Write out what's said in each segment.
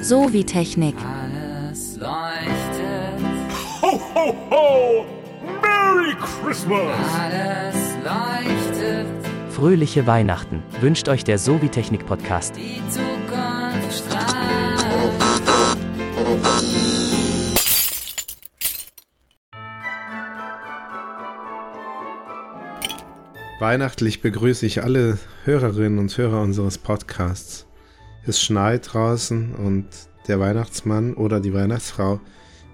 So wie Technik. Alles leuchtet, Ho, ho, ho! Merry Christmas! alles leuchtet, Fröhliche Weihnachten wünscht euch der Sobi-Technik Podcast. die Zukunft strahlt. Weihnachtlich begrüße ich alle Hörerinnen und Hörer unseres Podcasts. Es schneit draußen und der Weihnachtsmann oder die Weihnachtsfrau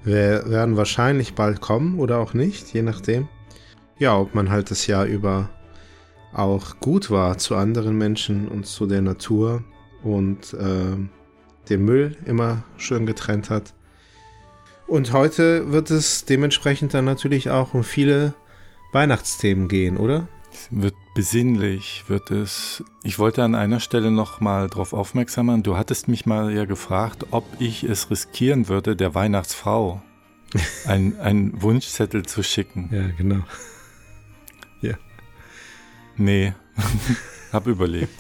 wer- werden wahrscheinlich bald kommen oder auch nicht, je nachdem. Ja, ob man halt das Jahr über auch gut war zu anderen Menschen und zu der Natur und äh, den Müll immer schön getrennt hat. Und heute wird es dementsprechend dann natürlich auch um viele Weihnachtsthemen gehen, oder? Wird besinnlich, wird es. Ich wollte an einer Stelle noch mal darauf aufmerksam machen. Du hattest mich mal ja gefragt, ob ich es riskieren würde, der Weihnachtsfrau ein- einen Wunschzettel zu schicken. Ja, genau. Nee, hab überlegt.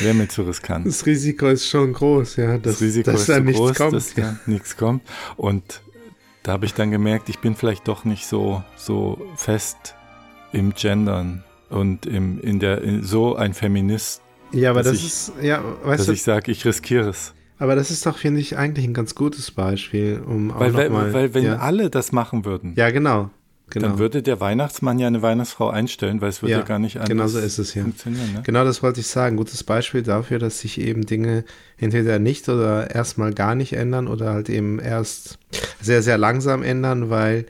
Wäre mir zu riskant. Das Risiko ist schon groß, ja, dass, Das Risiko dass ist da nichts groß, kommt. dass ja. da nichts kommt. Und da habe ich dann gemerkt, ich bin vielleicht doch nicht so, so fest im Gendern und im, in der, in, so ein Feminist, ja, aber dass das ich- ist, ja, weißt dass du, ich sage, ich riskiere es. aber das ist doch, finde ich, eigentlich ein ganz gutes Beispiel, um auch Weil, weil, mal, weil wenn ja, alle das machen würden, ja, genau, genau. dann würde der Weihnachtsmann ja eine Weihnachtsfrau einstellen, weil es würde Ja, ja, gar nicht anders genau so ist es, ja. funktionieren. Ne? Genau das wollte ich sagen. Gutes Beispiel dafür, dass sich eben Dinge entweder nicht oder erstmal gar nicht ändern oder halt eben erst sehr, sehr langsam ändern, weil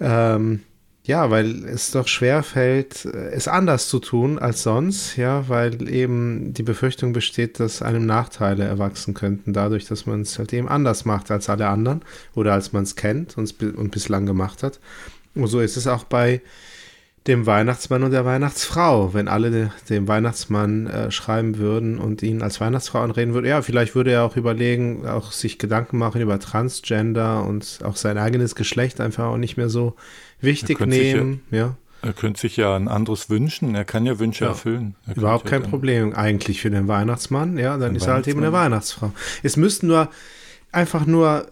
ähm, ja, weil es doch schwer fällt, es anders zu tun als sonst, ja, weil eben die Befürchtung besteht, dass einem Nachteile erwachsen könnten, dadurch, dass man es halt eben anders macht als alle anderen oder als man es kennt und, und bislang gemacht hat. Und so ist es auch bei dem Weihnachtsmann und der Weihnachtsfrau. Wenn alle de, dem Weihnachtsmann äh, schreiben würden und ihn als Weihnachtsfrau anreden würden, ja, vielleicht würde er auch überlegen, auch sich Gedanken machen über Transgender und auch sein eigenes Geschlecht einfach auch nicht mehr so wichtig nehmen. Ja, Er könnte sich ja ein anderes wünschen, er kann ja Wünsche Ja. erfüllen. Er überhaupt kein dann- Problem eigentlich für den Weihnachtsmann. Ja, dann ist er halt eben eine. Weihnachtsfrau. Es müssten nur einfach nur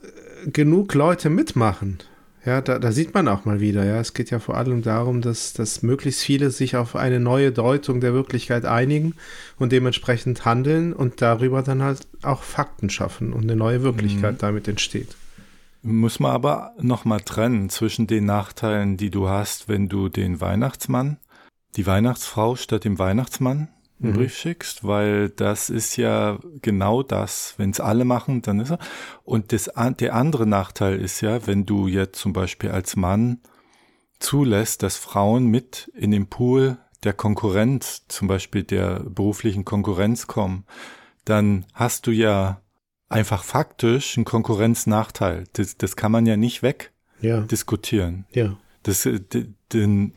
äh, genug Leute mitmachen. Ja, da, da sieht man auch mal wieder, ja, es geht ja vor allem darum, dass, dass möglichst viele sich auf eine neue Deutung der Wirklichkeit einigen und dementsprechend handeln und darüber dann halt auch Fakten schaffen und eine neue Wirklichkeit Mhm. damit entsteht. Muss man aber nochmal trennen zwischen den Nachteilen, die du hast, wenn du den Weihnachtsmann, die Weihnachtsfrau statt dem Weihnachtsmann einen Mhm. Brief schickst, weil das ist ja genau das. Wenn es alle machen, dann ist er. Und das, der andere Nachteil ist ja, wenn du jetzt zum Beispiel als Mann zulässt, dass Frauen mit in den Pool der Konkurrenz, zum Beispiel der beruflichen Konkurrenz kommen, dann hast du ja einfach faktisch einen Konkurrenznachteil. Das, das kann man ja nicht Ja, wegdiskutieren. ja, Das, äh, den,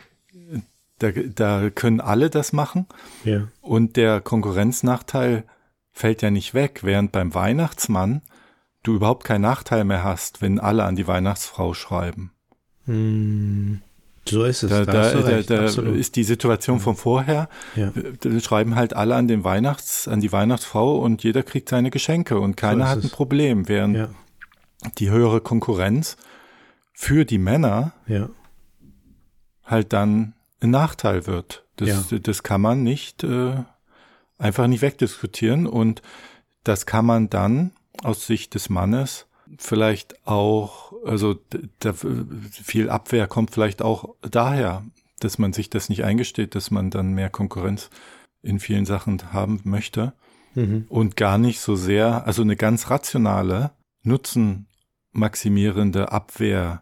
da, da können alle das machen ja. und der Konkurrenznachteil fällt ja nicht weg, während beim Weihnachtsmann du überhaupt keinen Nachteil mehr hast, wenn alle an die Weihnachtsfrau schreiben. Hm, so ist es. Da, da da, da, ist die Situation von vorher. Ja. Da schreiben halt alle an den Weihnachts, an die Weihnachtsfrau und jeder kriegt seine Geschenke und keiner ist hat ein es. Problem, während ja, die höhere Konkurrenz für die Männer ja, halt dann ein Nachteil wird. Das, das kann man nicht äh, einfach nicht wegdiskutieren und das kann man dann aus Sicht des Mannes vielleicht auch, also da, viel Abwehr kommt vielleicht auch daher, dass man sich das nicht eingesteht, dass man dann mehr Konkurrenz in vielen Sachen haben möchte mhm. und gar nicht so sehr, also eine ganz rationale, nutzenmaximierende Abwehr,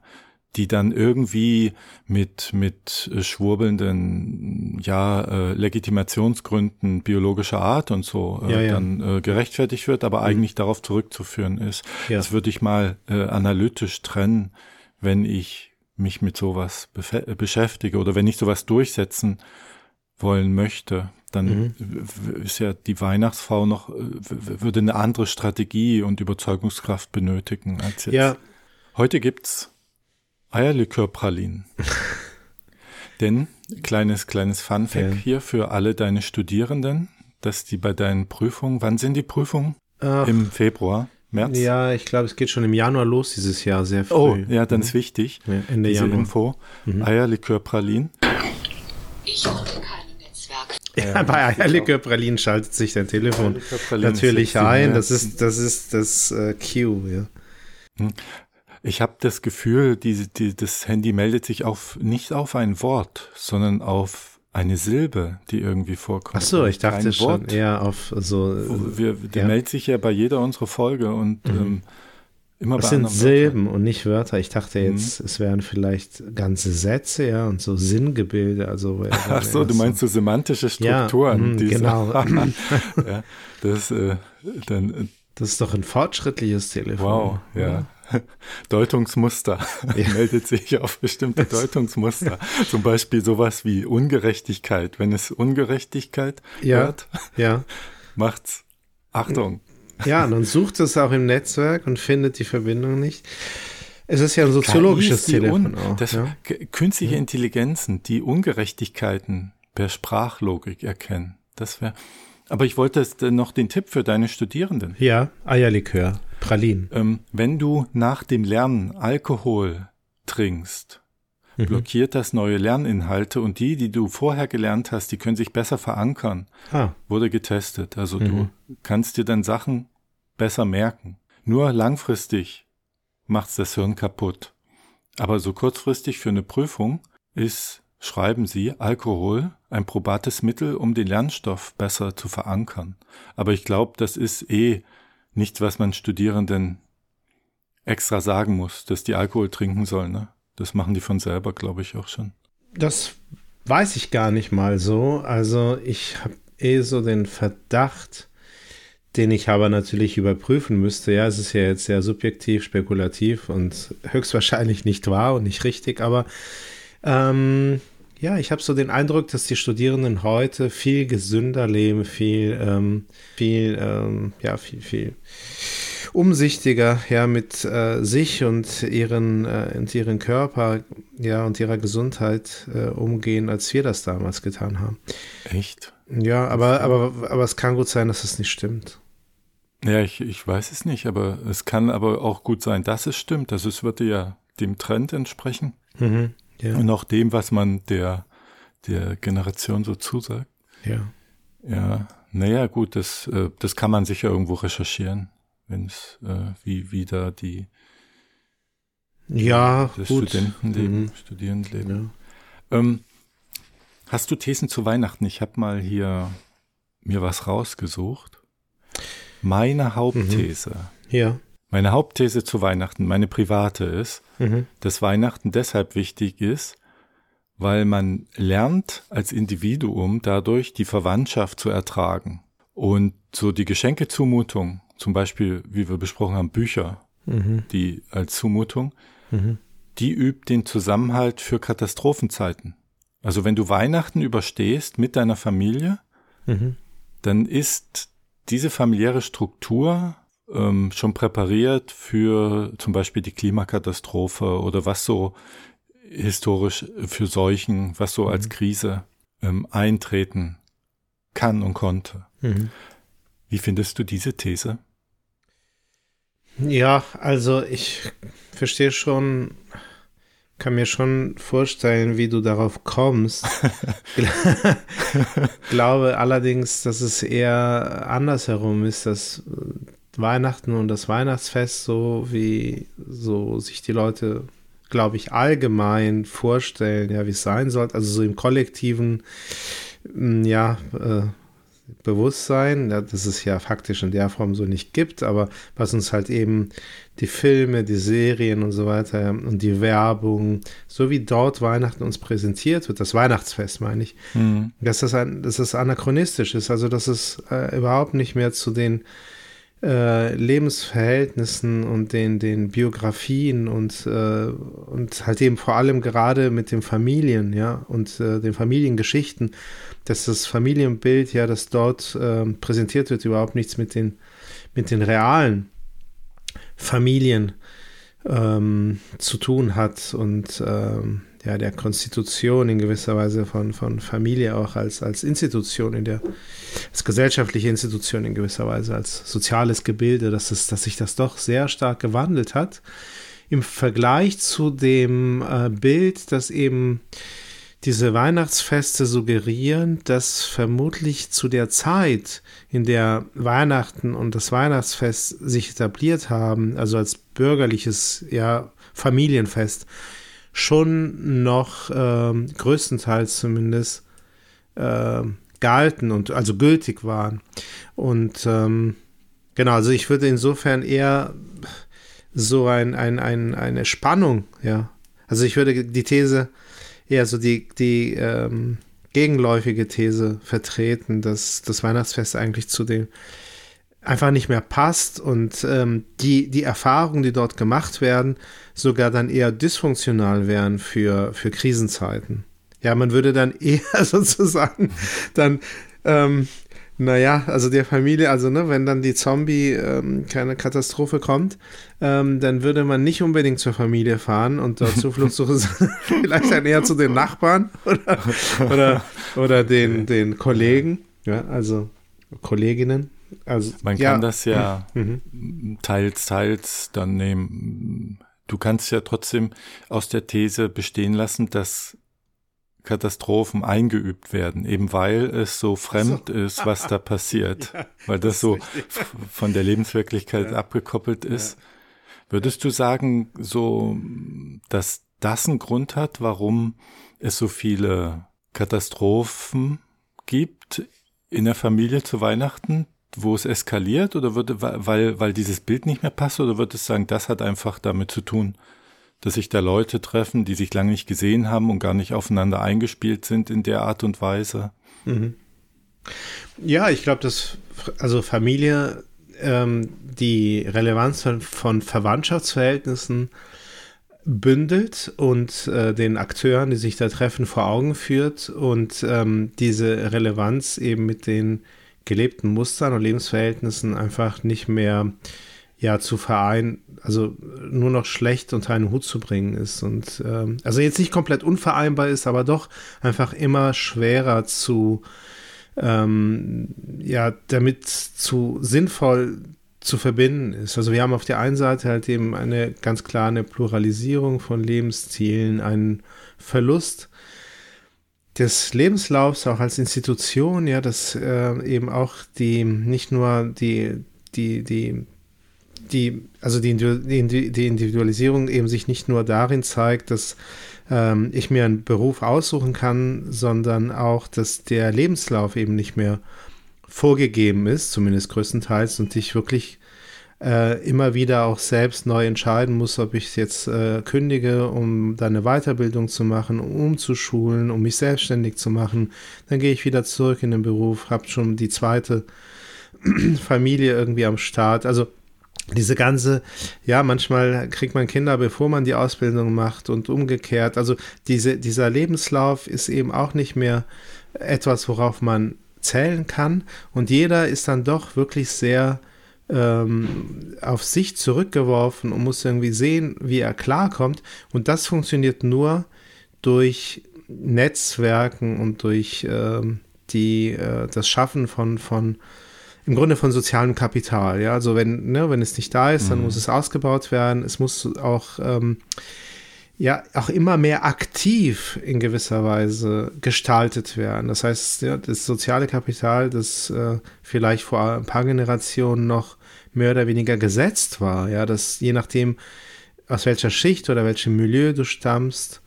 die dann irgendwie mit, mit äh, schwurbelnden, ja, äh, Legitimationsgründen biologischer Art und so äh, Ja, ja. dann äh, gerechtfertigt wird, aber eigentlich darauf zurückzuführen ist. Ja. Das würde ich mal äh, analytisch trennen, wenn ich mich mit sowas äh, beschäftige oder wenn ich sowas durchsetzen wollen möchte, dann Mhm. ist ja die Weihnachtsfrau noch, äh, würde eine andere Strategie und Überzeugungskraft benötigen als jetzt. ja, Heute gibt's Eierlikörpralinen. Denn, kleines, kleines Funfact Ja. hier für alle deine Studierenden, dass die bei deinen Prüfungen, wann sind die Prüfungen? Ach, im Februar, März. ja, ich glaube, es geht schon im Januar los dieses Jahr, sehr früh. Oh, ja, dann ist wichtig. Ja, Ende diese Januar. Info. Eierlikör-Pralin. Ich unter keinem Netzwerk. Ja, bei Eierlikör Pralin schaltet sich dein Telefon natürlich ein. Das ist das, ist das äh, Q, ja. Ich habe das Gefühl, diese, die, das Handy meldet sich auf nicht auf ein Wort, sondern auf eine Silbe, die irgendwie vorkommt. Ach so, ich dachte Kein schon Wort. eher auf so. Wir, der ja. Mhm. meldet sich ja bei jeder unserer Folge und ähm, immer Das bei sind Silben und nicht Wörter. Ich dachte Mhm. jetzt, es wären vielleicht ganze Sätze, ja, und so Sinngebilde. Also, Ach so, du meinst so semantische Ja, Strukturen. mhm, diese- genau. ja, das, äh, dann, äh, Das ist doch ein fortschrittliches Telefon. wow, ja. Deutungsmuster. Meldet sich auf bestimmte Deutungsmuster. Zum Beispiel sowas wie Ungerechtigkeit. Wenn es Ungerechtigkeit Ja. hört, Ja. macht's Achtung. Ja, und dann sucht es auch im Netzwerk und findet die Verbindung nicht. Es ist ja ein soziologisches Telefon auch. das, ja. Künstliche Intelligenzen, die Ungerechtigkeiten per Sprachlogik erkennen. Das wäre. Aber ich wollte jetzt äh, noch den Tipp für deine Studierenden. ja, Eierlikör, Pralin. Ähm, wenn du nach dem Lernen Alkohol trinkst, Mhm. blockiert das neue Lerninhalte und die, die du vorher gelernt hast, die können sich besser verankern. Ah, Wurde getestet. Also Mhm. du kannst dir dann Sachen besser merken. Nur langfristig macht's das Hirn kaputt. Aber so kurzfristig für eine Prüfung ist, schreiben Sie, Alkohol ein probates Mittel, um den Lernstoff besser zu verankern. Aber ich glaube, das ist eh nichts, was man Studierenden extra sagen muss, dass die Alkohol trinken sollen. Ne? Das machen die von selber, glaube ich, auch schon. das weiß ich gar nicht mal so. Also ich habe eh so den Verdacht, den ich aber natürlich überprüfen müsste. Ja, es ist ja jetzt sehr subjektiv, spekulativ und höchstwahrscheinlich nicht wahr und nicht richtig, aber ähm, ja, ich habe so den Eindruck, dass die Studierenden heute viel gesünder leben, viel, ähm, viel, ähm, ja, viel, viel umsichtiger, ja, mit äh, sich und ihren, äh, und ihren Körper, ja, und ihrer Gesundheit äh, umgehen, als wir das damals getan haben. Echt? Ja, aber, aber, aber es kann gut sein, dass es nicht stimmt. Ja, ich, ich weiß es nicht, aber es kann aber auch gut sein, dass es stimmt. Also es würde ja dem Trend entsprechen Mhm. Ja, und auch dem, was man der, der Generation so zusagt. ja. Ja, naja, gut, das, äh, das kann man sicher irgendwo recherchieren, wenn es, äh, wie, wie da die, Ja, das gut. Studentenleben, Mhm. Studierendenleben. Ja. Ähm, hast du Thesen zu Weihnachten? Ich habe mal hier mir was rausgesucht. Meine Hauptthese. ja. Meine Hauptthese zu Weihnachten, meine private ist, Mhm. dass Weihnachten deshalb wichtig ist, weil man lernt als Individuum dadurch die Verwandtschaft zu ertragen. Und so die Geschenkezumutung, zum Beispiel, wie wir besprochen haben, Bücher, Mhm. die als Zumutung, Mhm. die übt den Zusammenhalt für Katastrophenzeiten. Also wenn du Weihnachten überstehst mit deiner Familie, Mhm. dann ist diese familiäre Struktur ähm, schon präpariert für zum Beispiel die Klimakatastrophe oder was so historisch für Seuchen, was so als Krise ähm, eintreten kann und konnte. Mhm. Wie findest du diese These? Ja, also ich verstehe schon, kann mir schon vorstellen, wie du darauf kommst. Gla- Glaube allerdings, dass es eher andersherum ist, dass äh, Weihnachten und das Weihnachtsfest so wie so sich die Leute, glaube ich, allgemein vorstellen, ja, wie es sein sollte, also so im kollektiven, mm, ja, äh, Bewusstsein, das es ja faktisch in der Form so nicht gibt, aber was uns halt eben die Filme, die Serien und so weiter und die Werbung, so wie dort Weihnachten uns präsentiert wird, das Weihnachtsfest meine ich, Hm. dass das, ein, dass das anachronistisch ist, also dass es äh, überhaupt nicht mehr zu den äh, Lebensverhältnissen und den, den Biografien und, äh, und halt eben vor allem gerade mit den Familien, ja, und äh, den Familiengeschichten, dass das Familienbild, ja, das dort äh, präsentiert wird, überhaupt nichts mit den, mit den realen Familien ähm, zu tun hat und ähm, ja, der Konstitution in gewisser Weise von, von Familie auch als, als Institution in der, als gesellschaftliche Institution in gewisser Weise, als soziales Gebilde, dass, es, dass sich das doch sehr stark gewandelt hat. Im Vergleich zu dem äh, Bild, das eben diese Weihnachtsfeste suggerieren, dass vermutlich zu der Zeit, in der Weihnachten und das Weihnachtsfest sich etabliert haben, also als bürgerliches ja, Familienfest, schon noch äh, größtenteils zumindest äh, galten und also gültig waren. Und ähm, genau, also ich würde insofern eher so ein, ein, ein, eine Spannung, ja. Also ich würde die These eher so die, die ähm, gegenläufige These vertreten, dass das Weihnachtsfest eigentlich zu dem einfach nicht mehr passt und ähm, die, die Erfahrungen, die dort gemacht werden, sogar dann eher dysfunktional wären für, für Krisenzeiten. Ja, man würde dann eher sozusagen dann, ähm, naja, also der Familie, also ne, wenn dann die Zombie, ähm, keine Katastrophe kommt, ähm, dann würde man nicht unbedingt zur Familie fahren und dort Zuflucht suchen, vielleicht dann eher zu den Nachbarn oder, oder, oder den, den Kollegen, ja, also Kolleginnen. Also, Man ja. kann das ja Mhm. teils, teils dann nehmen. Du kannst ja trotzdem aus der These bestehen lassen, dass Katastrophen eingeübt werden, eben weil es so fremd ist, was da passiert, weil das, so f- von der Lebenswirklichkeit abgekoppelt ist. Würdest du sagen, so, dass das einen Grund hat, warum es so viele Katastrophen gibt in der Familie zu Weihnachten, wo es eskaliert, oder würde, weil, weil dieses Bild nicht mehr passt, oder würdest du sagen, das hat einfach damit zu tun, dass sich da Leute treffen, die sich lange nicht gesehen haben und gar nicht aufeinander eingespielt sind in der Art und Weise? Ja, ich glaube, dass also Familie ähm, die Relevanz von, von Verwandtschaftsverhältnissen bündelt und äh, den Akteuren, die sich da treffen, vor Augen führt und ähm, diese Relevanz eben mit den gelebten Mustern und Lebensverhältnissen einfach nicht mehr ja zu vereinen, also nur noch schlecht unter einen Hut zu bringen ist und ähm, also jetzt nicht komplett unvereinbar ist, aber doch einfach immer schwerer zu ähm, ja, damit zu sinnvoll zu verbinden ist. Also wir haben auf der einen Seite halt eben eine ganz klare Pluralisierung von Lebenszielen, einen Verlust des Lebenslaufs auch als Institution, ja, dass äh, eben auch die nicht nur die die die die also die, die, Individualisierung eben sich nicht nur darin zeigt, dass ähm, ich mir einen Beruf aussuchen kann, sondern auch, dass der Lebenslauf eben nicht mehr vorgegeben ist, zumindest größtenteils, und ich wirklich äh, immer wieder auch selbst neu entscheiden muss, ob ich jetzt äh, kündige, um dann eine Weiterbildung zu machen, um umzuschulen, um mich selbstständig zu machen. Dann gehe ich wieder zurück in den Beruf, habe schon die zweite Familie irgendwie am Start. Also diese ganze, ja, manchmal kriegt man Kinder, bevor man die Ausbildung macht und umgekehrt. Also diese, dieser Lebenslauf ist eben auch nicht mehr etwas, worauf man zählen kann. Und jeder ist dann doch wirklich sehr ähm, auf sich zurückgeworfen und muss irgendwie sehen, wie er klarkommt. Und das funktioniert nur durch Netzwerken und durch ähm, die, äh, das Schaffen von, von im Grunde von sozialem Kapital. Ja, also wenn, ne, wenn es nicht da ist, dann Mhm. muss es ausgebaut werden. Es muss auch, ähm, ja, auch immer mehr aktiv in gewisser Weise gestaltet werden. Das heißt, ja, das soziale Kapital, das äh, vielleicht vor ein paar Generationen noch mehr oder weniger gesetzt war, ja, dass je nachdem, aus welcher Schicht oder welchem Milieu du stammst,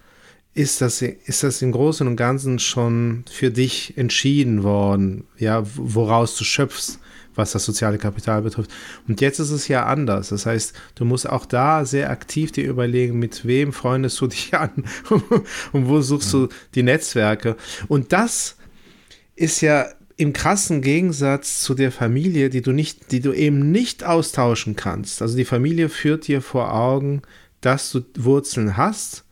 ist das, ist das im Großen und Ganzen schon für dich entschieden worden, ja, woraus du schöpfst, was das soziale Kapital betrifft. Und jetzt ist es ja anders. Das heißt, du musst auch da sehr aktiv dir überlegen, mit wem freundest du dich an und wo suchst du die Netzwerke. Und das ist ja im krassen Gegensatz zu der Familie, die du nicht, die du eben nicht austauschen kannst. Also die Familie führt dir vor Augen, dass du Wurzeln hast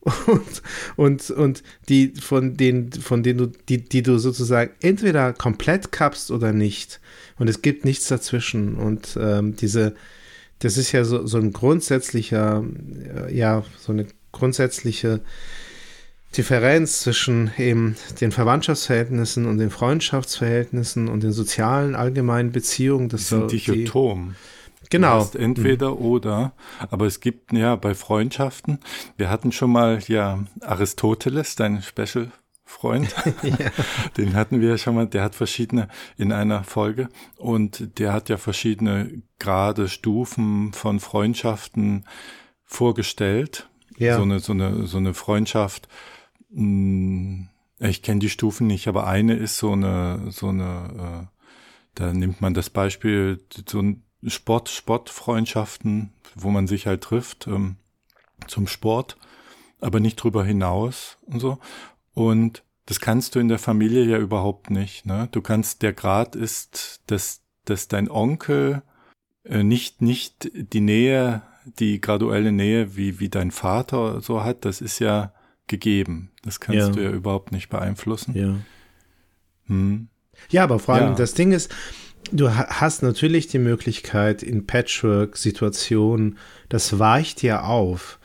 und, und, und die, von denen, von denen du, die, die du sozusagen entweder komplett kappst oder nicht. Und es gibt nichts dazwischen. Und ähm, diese, das ist ja so, so ein grundsätzlicher, äh, ja, so eine grundsätzliche Differenz zwischen eben den Verwandtschaftsverhältnissen und den Freundschaftsverhältnissen und den sozialen allgemeinen Beziehungen. Das Die sind die, dichotom. Du genau. hast entweder oder, aber es gibt ja bei Freundschaften, wir hatten schon mal ja Aristoteles, dein Special Freund, den hatten wir ja schon mal, der hat verschiedene in einer Folge und der hat ja verschiedene Grade, Stufen von Freundschaften vorgestellt. Ja. So eine, so eine, so eine Freundschaft, ich kenne die Stufen nicht, aber eine ist so eine, so eine, äh, da nimmt man das Beispiel, so ein Sport, Sportfreundschaften, wo man sich halt trifft, ähm, zum Sport, aber nicht drüber hinaus und so. Und das kannst du in der Familie ja überhaupt nicht. Ne? Du kannst, der Grad ist, dass, dass dein Onkel äh, nicht, nicht die Nähe, die graduelle Nähe, wie, wie dein Vater so hat, das ist ja gegeben. Das kannst Ja. du ja überhaupt nicht beeinflussen. Ja. Hm. Ja, aber vor allem Ja. das Ding ist, du ha- hast natürlich die Möglichkeit in Patchwork-Situationen, das weicht ja auf,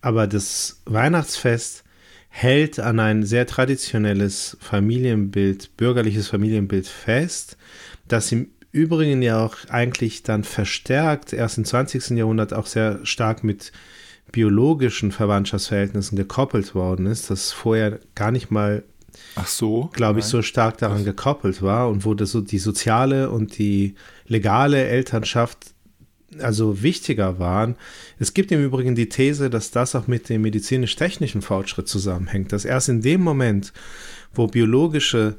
aber das Weihnachtsfest hält an ein sehr traditionelles Familienbild, bürgerliches Familienbild fest, das im Übrigen ja auch eigentlich dann verstärkt erst im 20. Jahrhundert auch sehr stark mit biologischen Verwandtschaftsverhältnissen gekoppelt worden ist, das vorher gar nicht mal Ach so? glaube ich, so stark daran gekoppelt war und wo das so die soziale und die legale Elternschaft also wichtiger waren. Es gibt im Übrigen die These, dass das auch mit dem medizinisch-technischen Fortschritt zusammenhängt, dass erst in dem Moment, wo biologische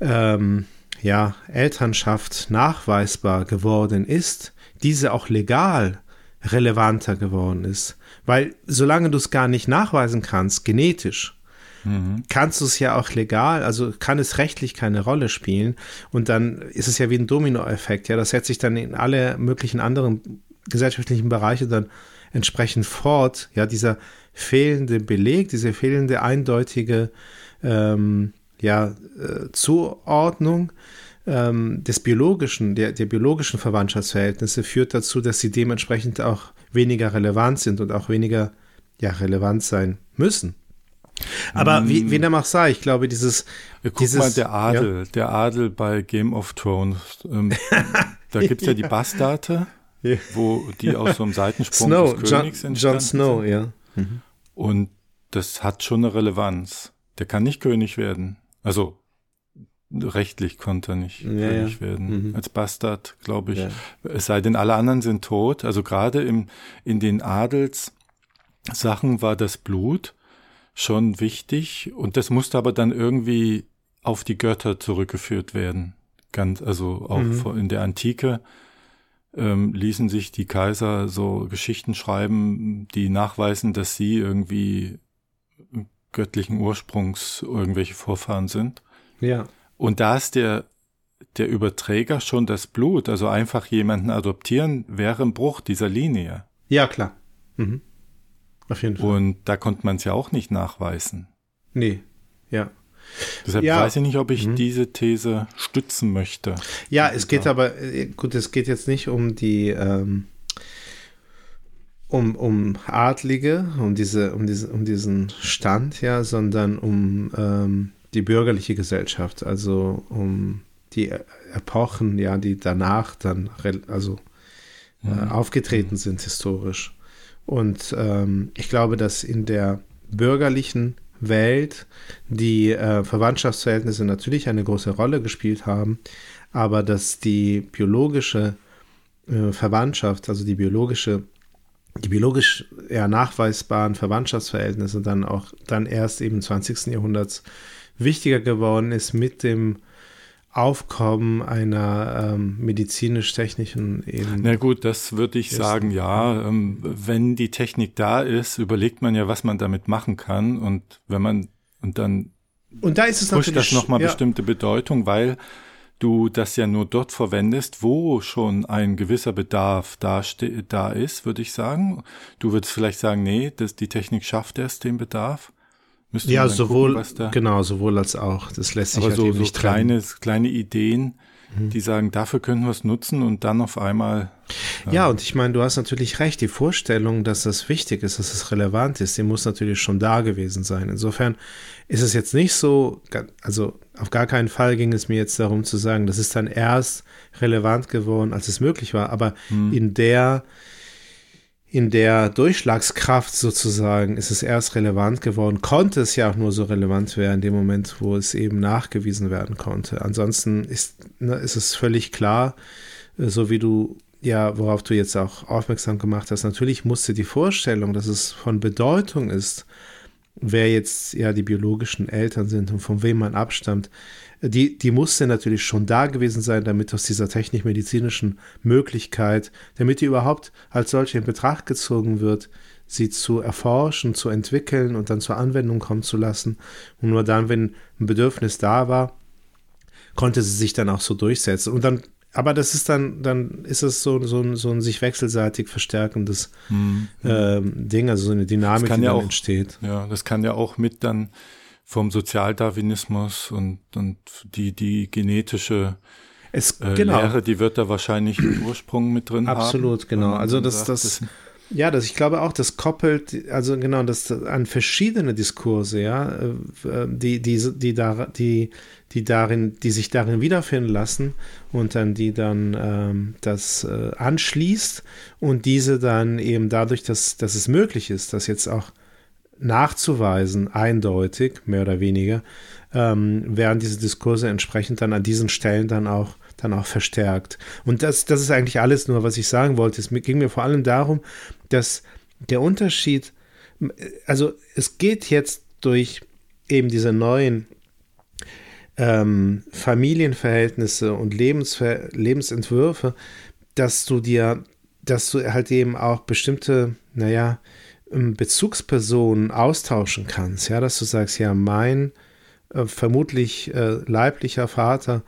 ähm, ja, Elternschaft nachweisbar geworden ist, diese auch legal relevanter geworden ist. Weil solange du es gar nicht nachweisen kannst, genetisch, kannst du es ja auch legal, also kann es rechtlich keine Rolle spielen. Und dann ist es ja wie ein Dominoeffekt. Ja, das setzt sich dann in alle möglichen anderen gesellschaftlichen Bereiche dann entsprechend fort. Ja, dieser fehlende Beleg, diese fehlende eindeutige ähm, ja, äh, Zuordnung ähm, des biologischen, der, der biologischen Verwandtschaftsverhältnisse führt dazu, dass sie dementsprechend auch weniger relevant sind und auch weniger ja, relevant sein müssen. Aber wie, wie dem auch sei, ich glaube, dieses. Ja, guck dieses, mal, der Adel, der Adel bei Game of Thrones. Ähm, da gibt's ja die Bastarde, Ja. wo die aus so einem Seitensprung Snow, des John, Königs John entstanden Snow, sind. ja. Und das hat schon eine Relevanz. Der kann nicht König werden. Also rechtlich konnte er nicht Ja, ja. werden. Mhm. Als Bastard, glaube ich. Ja. Es sei denn, alle anderen sind tot. Also gerade im, in den Adelssachen war das Blut schon wichtig und das musste aber dann irgendwie auf die Götter zurückgeführt werden. Ganz, also auch Mhm. in der Antike ähm, ließen sich die Kaiser so Geschichten schreiben, die nachweisen, dass sie irgendwie göttlichen Ursprungs irgendwelche Vorfahren sind. Ja. Und da ist der, der Überträger schon das Blut, also einfach jemanden adoptieren, wäre ein Bruch dieser Linie. Ja, klar. Mhm. Auf jeden Fall. Und da konnte man es ja auch nicht nachweisen. nee. Ja. Deshalb Ja. weiß ich nicht, ob ich Mhm. diese These stützen möchte. Ja, es geht aber, äh, gut, es geht jetzt nicht um die, ähm, um, um Adlige, um diese, um diese, um diesen Stand, ja, sondern um ähm, die bürgerliche Gesellschaft, also um die Epochen, ja, die danach dann, also äh, aufgetreten sind historisch. Und ähm, ich glaube, dass in der bürgerlichen Welt die äh, Verwandtschaftsverhältnisse natürlich eine große Rolle gespielt haben, aber dass die biologische äh, Verwandtschaft, also die biologische, die biologisch ja, nachweisbaren Verwandtschaftsverhältnisse dann auch dann erst eben im 20. Jahrhundert wichtiger geworden ist mit dem Aufkommen einer ähm, medizinisch-technischen eben. Na gut, das würde ich Yes. sagen, ja. Ähm, wenn die Technik da ist, überlegt man ja, was man damit machen kann. Und wenn man, und dann Und da ist es pusht das nochmal ja, bestimmte Bedeutung, weil du das ja nur dort verwendest, wo schon ein gewisser Bedarf da, da ist, würde ich sagen. Du würdest vielleicht sagen, nee, das, die Technik schafft erst den Bedarf. Müsste Ja, sowohl, gucken, genau, sowohl als auch. Das lässt sich aber halt so, eben so nicht trennen. Mhm. kleine, kleine Ideen, die sagen, dafür können wir es nutzen und dann auf einmal Ja, und ich meine, du hast natürlich recht, die Vorstellung, dass das wichtig ist, dass es relevant ist, die muss natürlich schon da gewesen sein. Insofern ist es jetzt nicht so, also auf gar keinen Fall ging es mir jetzt darum zu sagen, das ist dann erst relevant geworden, als es möglich war, aber Hm. in der in der Durchschlagskraft sozusagen ist es erst relevant geworden, konnte es ja auch nur so relevant werden in dem Moment, wo es eben nachgewiesen werden konnte. Ansonsten ist, ne, ist es völlig klar, äh, so wie du ja, worauf du jetzt auch aufmerksam gemacht hast, natürlich musste die Vorstellung, dass es von Bedeutung ist, wer jetzt ja die biologischen Eltern sind und von wem man abstammt, die, die musste natürlich schon da gewesen sein, damit aus dieser technisch-medizinischen Möglichkeit, damit die überhaupt als solche in Betracht gezogen wird, sie zu erforschen, zu entwickeln und dann zur Anwendung kommen zu lassen. Und nur dann, wenn ein Bedürfnis da war, konnte sie sich dann auch so durchsetzen. Und dann, aber das ist dann, dann ist es so, so, ein, so ein sich wechselseitig verstärkendes ähm, Ding, also so eine Dynamik, die ja dann auch- entsteht. Ja, das kann ja auch mit dann vom Sozialdarwinismus und, und die, die genetische Es, äh, genau. Lehre, die wird da wahrscheinlich einen Ursprung mit drin haben. Absolut, genau. Also das, sagt, das, ja, das, ich glaube auch, das koppelt, also genau, das an verschiedene Diskurse, ja, äh, die, die, die, da, die, die darin, die sich darin wiederfinden lassen und dann die dann ähm, das äh, anschließt und diese dann eben dadurch, dass, dass es möglich ist, das jetzt auch nachzuweisen, eindeutig, mehr oder weniger, ähm, werden diese Diskurse entsprechend dann an diesen Stellen dann auch, dann auch verstärkt. Und das, das ist eigentlich alles nur, was ich sagen wollte. Es ging mir vor allem darum, dass der Unterschied, also es geht jetzt durch eben diese neuen ähm, Familienverhältnisse und Lebensver Lebensentwürfe, dass du dir, dass du halt eben auch bestimmte, naja, Bezugspersonen austauschen kannst, ja, dass du sagst, ja, mein äh, vermutlich äh, leiblicher Vater,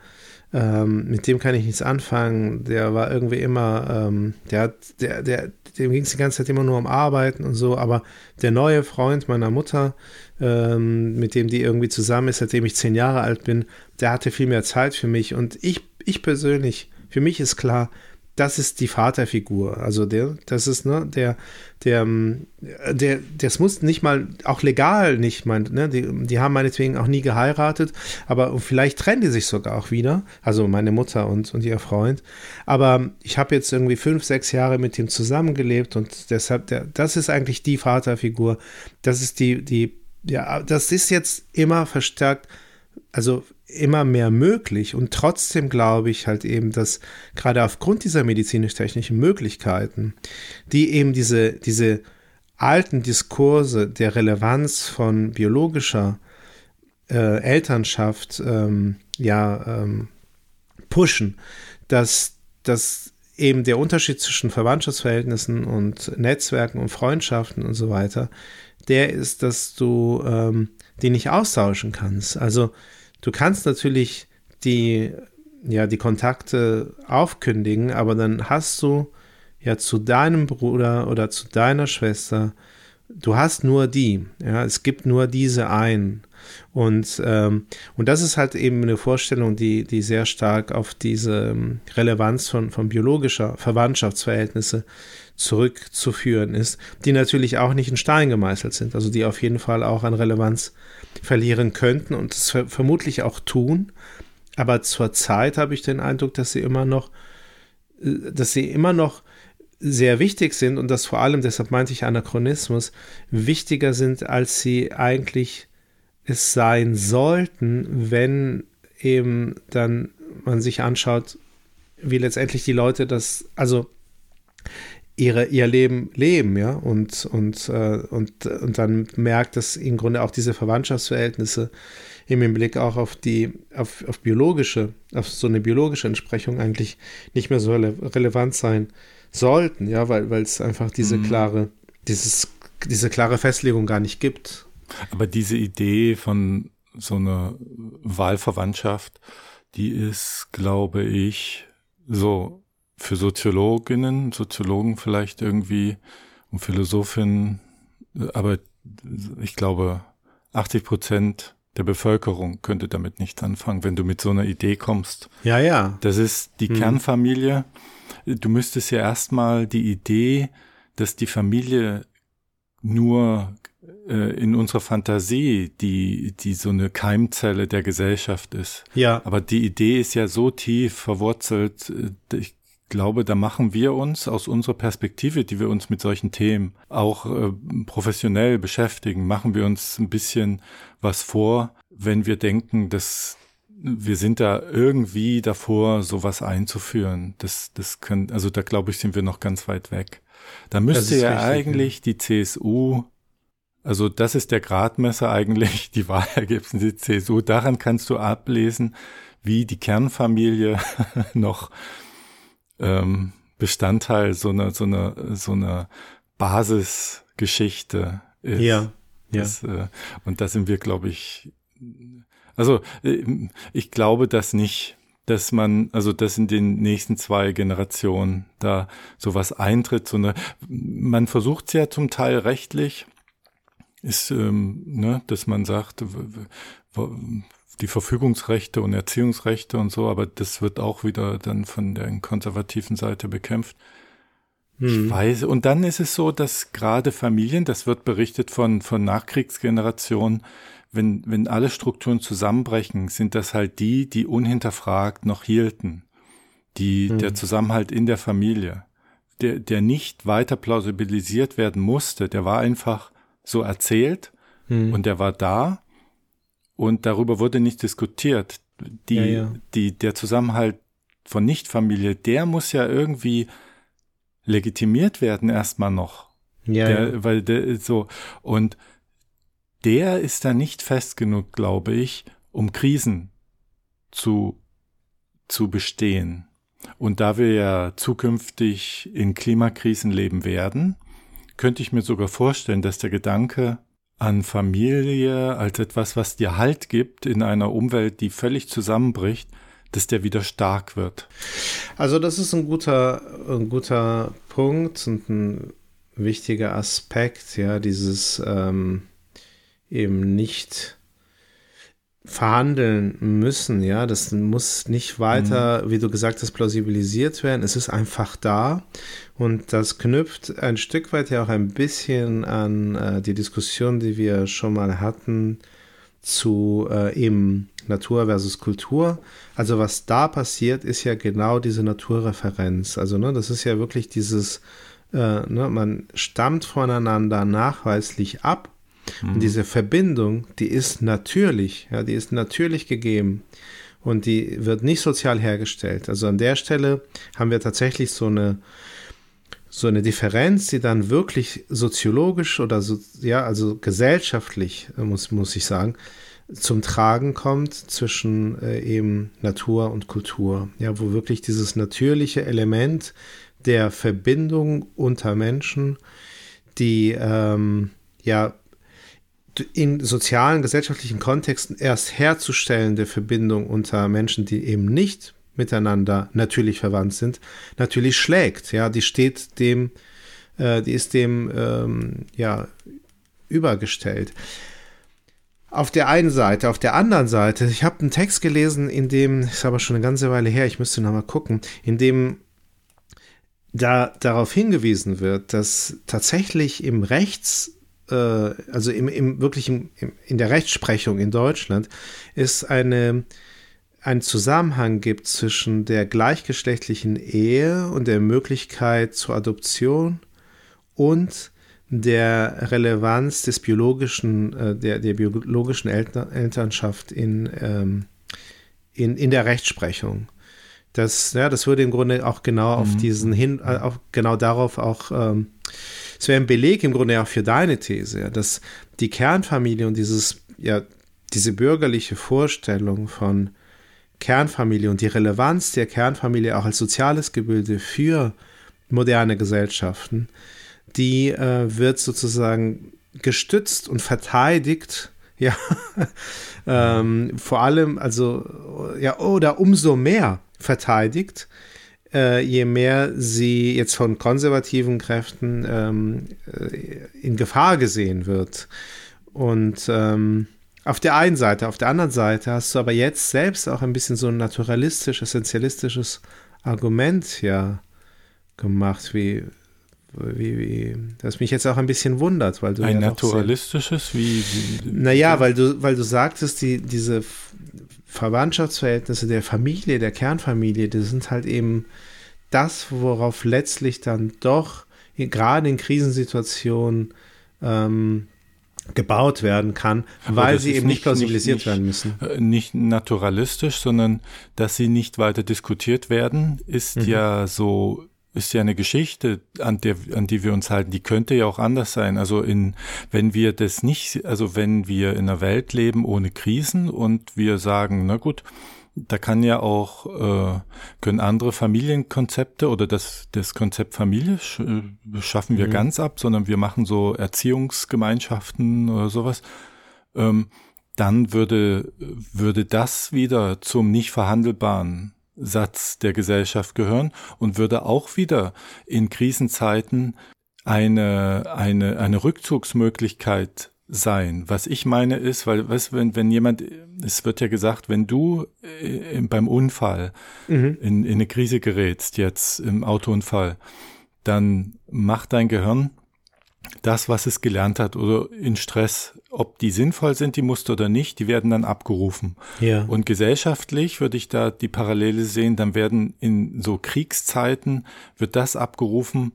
ähm, mit dem kann ich nichts anfangen, der war irgendwie immer, ähm, der der, der, dem ging es die ganze Zeit immer nur um Arbeiten und so, aber der neue Freund meiner Mutter, ähm, mit dem die irgendwie zusammen ist, seitdem ich zehn Jahre alt bin, der hatte viel mehr Zeit für mich und ich, ich persönlich, für mich ist klar, das ist die Vaterfigur. Also der, das ist, ne, der, der, ähm, der, das muss nicht mal, auch legal nicht, mein, ne, die, die haben meinetwegen auch nie geheiratet, aber vielleicht trennen die sich sogar auch wieder, also meine Mutter und, und ihr Freund. Aber ich habe jetzt irgendwie fünf, sechs Jahre mit ihm zusammengelebt und deshalb, der, das ist eigentlich die Vaterfigur. Das ist die, die, ja, das ist jetzt immer verstärkt, also immer mehr möglich und trotzdem glaube ich halt eben, dass gerade aufgrund dieser medizinisch-technischen Möglichkeiten, die eben diese, diese alten Diskurse der Relevanz von biologischer äh, Elternschaft ähm, ja ähm, pushen, dass, dass eben der Unterschied zwischen Verwandtschaftsverhältnissen und Netzwerken und Freundschaften und so weiter, der ist, dass du ähm, die nicht austauschen kannst. Also du kannst natürlich die, ja, die Kontakte aufkündigen, aber dann hast du ja zu deinem Bruder oder zu deiner Schwester, du hast nur die, ja, es gibt nur diese einen. Und, ähm, und das ist halt eben eine Vorstellung, die, die sehr stark auf diese ähm, Relevanz von, von biologischer Verwandtschaftsverhältnisse zurückzuführen ist, die natürlich auch nicht in Stein gemeißelt sind, also die auf jeden Fall auch an Relevanz verlieren könnten und es ver vermutlich auch tun. Aber zurzeit habe ich den Eindruck, dass sie immer noch, äh, dass sie immer noch sehr wichtig sind und dass vor allem, deshalb meinte ich Anachronismus, wichtiger sind, als sie eigentlich es sein sollten, wenn eben dann man sich anschaut, wie letztendlich die Leute das, also ihre, ihr Leben leben, ja, und, und, äh, und, und dann merkt, dass im Grunde auch diese Verwandtschaftsverhältnisse im Hinblick auch auf die, auf, auf biologische, auf so eine biologische Entsprechung eigentlich nicht mehr so rele relevant sein sollten, ja, weil, weil es einfach diese Mhm. klare, dieses, diese klare Festlegung gar nicht gibt. Aber diese Idee von so einer Wahlverwandtschaft, die ist, glaube ich, so für Soziologinnen, Soziologen vielleicht irgendwie und Philosophinnen, aber ich glaube, 80 Prozent der Bevölkerung könnte damit nicht anfangen, wenn du mit so einer Idee kommst. Ja, ja. Das ist die Mhm. Kernfamilie du müsstest ja erstmal die Idee, dass die Familie nur äh, in unserer Fantasie, die, die so eine Keimzelle der Gesellschaft ist. Ja. Aber die Idee ist ja so tief verwurzelt, äh, ich glaube, da machen wir uns aus unserer Perspektive, die wir uns mit solchen Themen auch äh, professionell beschäftigen, machen wir uns ein bisschen was vor, wenn wir denken, dass wir sind da irgendwie davor, sowas einzuführen. Das, das können, also da glaube ich, sind wir noch ganz weit weg. Da müsste ja richtig, eigentlich ja. die CSU also das ist der Gradmesser eigentlich, die Wahlergebnisse der CSU. Daran kannst du ablesen, wie die Kernfamilie noch ähm, Bestandteil so einer so einer so einer Basisgeschichte ist. Ja. ja. Das, äh, und da sind wir, glaube ich, also äh, ich glaube das nicht, dass man, also dass in den nächsten zwei Generationen da sowas eintritt, so eine, man versucht es ja zum Teil rechtlich, ist, ähm, ne, dass man sagt, die Verfügungsrechte und Erziehungsrechte und so, aber das wird auch wieder dann von der konservativen Seite bekämpft. Hm. Ich weiß, und dann ist es so, dass gerade Familien, das wird berichtet von, von Nachkriegsgenerationen, wenn, wenn alle Strukturen zusammenbrechen, sind das halt die, die unhinterfragt noch hielten. Die, hm. der Zusammenhalt in der Familie, der, der nicht weiter plausibilisiert werden musste, der war einfach so erzählt hm. und der war da und darüber wurde nicht diskutiert. Die, ja, ja. die, der Zusammenhalt von Nichtfamilie, der muss ja irgendwie legitimiert werden erstmal noch. Ja, der, ja. Weil der so und der ist da nicht fest genug, glaube ich, um Krisen zu zu bestehen. Und da wir ja zukünftig in Klimakrisen leben werden, könnte ich mir sogar vorstellen, dass der Gedanke an Familie als etwas, was dir Halt gibt in einer Umwelt, die völlig zusammenbricht, dass der wieder stark wird. Also das ist ein guter, ein guter Punkt und ein wichtiger Aspekt, ja, dieses ähm, eben nicht verhandeln müssen, ja. Das muss nicht weiter, mhm. wie du gesagt hast, plausibilisiert werden. Es ist einfach da. Und das knüpft ein Stück weit ja auch ein bisschen an äh, die Diskussion, die wir schon mal hatten zu äh, eben Natur versus Kultur. Also was da passiert, ist ja genau diese Naturreferenz. Also ne, das ist ja wirklich dieses, äh, ne, man stammt voneinander nachweislich ab Mhm. Und diese Verbindung, die ist natürlich, ja, die ist natürlich gegeben und die wird nicht sozial hergestellt. Also an der Stelle haben wir tatsächlich so eine so eine Differenz, die dann wirklich soziologisch oder so, ja, also gesellschaftlich, muss, muss ich sagen, zum Tragen kommt zwischen äh, eben Natur und Kultur. Ja, wo wirklich dieses natürliche Element der Verbindung unter Menschen, die ähm, ja in sozialen, gesellschaftlichen Kontexten erst herzustellende Verbindung unter Menschen, die eben nicht miteinander natürlich verwandt sind, natürlich schlägt. Ja, die steht dem, äh, die ist dem ähm, ja übergestellt. Auf der einen Seite, auf der anderen Seite, ich habe einen Text gelesen, in dem, ist aber schon eine ganze Weile her, ich müsste noch mal gucken, in dem da darauf hingewiesen wird, dass tatsächlich im Rechts äh, also im, im wirklich im, im, in der Rechtsprechung in Deutschland, ist eine ein Zusammenhang gibt zwischen der gleichgeschlechtlichen Ehe und der Möglichkeit zur Adoption und der Relevanz des biologischen, äh, der, der biologischen Eltern, Elternschaft in, ähm, in, in der Rechtsprechung. Das, ja, das würde im Grunde auch genau auf mhm. diesen hin, äh, auch genau darauf auch ähm, es wäre ein Beleg im Grunde auch für deine These, dass die Kernfamilie und dieses, ja, diese bürgerliche Vorstellung von Kernfamilie und die Relevanz der Kernfamilie auch als soziales Gebilde für moderne Gesellschaften, die äh, wird sozusagen gestützt und verteidigt, ja, ähm, vor allem, also, ja, oder umso mehr verteidigt, äh, je mehr sie jetzt von konservativen Kräften ähm, äh, in Gefahr gesehen wird. Und ähm, auf der einen Seite, auf der anderen Seite hast du aber jetzt selbst auch ein bisschen so ein naturalistisch, essentialistisches Argument ja gemacht, wie, wie, wie, das mich jetzt auch ein bisschen wundert, weil du Ein ja doch sehr- naturalistisches, wie, wie Naja, weil du, weil du sagtest, die, diese Verwandtschaftsverhältnisse der Familie, der Kernfamilie, die sind halt eben das, worauf letztlich dann doch gerade in Krisensituationen ähm, gebaut werden kann, weil das sie eben nicht nicht- plausibilisiert nicht- werden müssen. äh, nicht naturalistisch, sondern dass sie nicht weiter diskutiert werden, ist Mhm. ja so, ist ja eine Geschichte, an der, an die wir uns halten. Die könnte ja auch anders sein. Also in, wenn wir das nicht, also wenn wir in einer Welt leben ohne Krisen und wir sagen, na gut, da kann ja auch, äh, können andere Familienkonzepte oder das, das Konzept Familie sch, äh, schaffen wir ganz ab, sondern wir machen so Erziehungsgemeinschaften oder sowas. Ähm, dann würde, würde das wieder zum nicht verhandelbaren Satz der Gesellschaft gehören und würde auch wieder in Krisenzeiten eine, eine, eine Rückzugsmöglichkeit sein. Was ich meine ist, weil, weißt, du, wenn, wenn jemand, es wird ja gesagt, wenn du äh, beim Unfall in, in eine Krise gerätst, jetzt im Autounfall, dann macht dein Gehirn das, was es gelernt hat oder in Stress, ob die sinnvoll sind, die Muster oder nicht, die werden dann abgerufen. Ja. Und gesellschaftlich würde ich da die Parallele sehen, dann werden in so Kriegszeiten, wird das abgerufen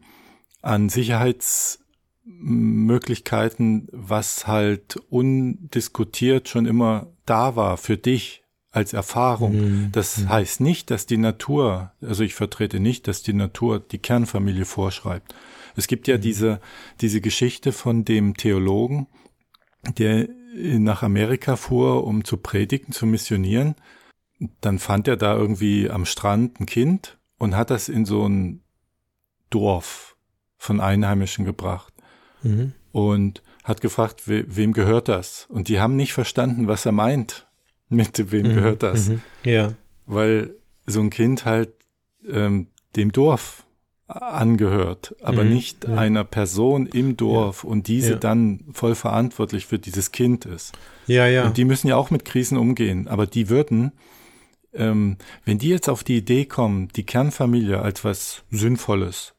an Sicherheitsmöglichkeiten, was halt undiskutiert schon immer da war für dich als Erfahrung. Das heißt nicht, dass die Natur, also ich vertrete nicht, dass die Natur die Kernfamilie vorschreibt. Es gibt ja diese, diese Geschichte von dem Theologen, der nach Amerika fuhr, um zu predigen, zu missionieren. Dann fand er da irgendwie am Strand ein Kind und hat das in so ein Dorf von Einheimischen gebracht Mhm. und hat gefragt, we wem gehört das? Und die haben nicht verstanden, was er meint mit wem gehört das, Mhm. Ja. weil so ein Kind halt ähm, dem Dorf angehört, aber Mhm, nicht ja. einer Person im Dorf und diese Ja. dann voll verantwortlich für dieses Kind ist. Ja, ja. Und die müssen ja auch mit Krisen umgehen, aber die würden, ähm, wenn die jetzt auf die Idee kommen, die Kernfamilie als was Sinnvolles,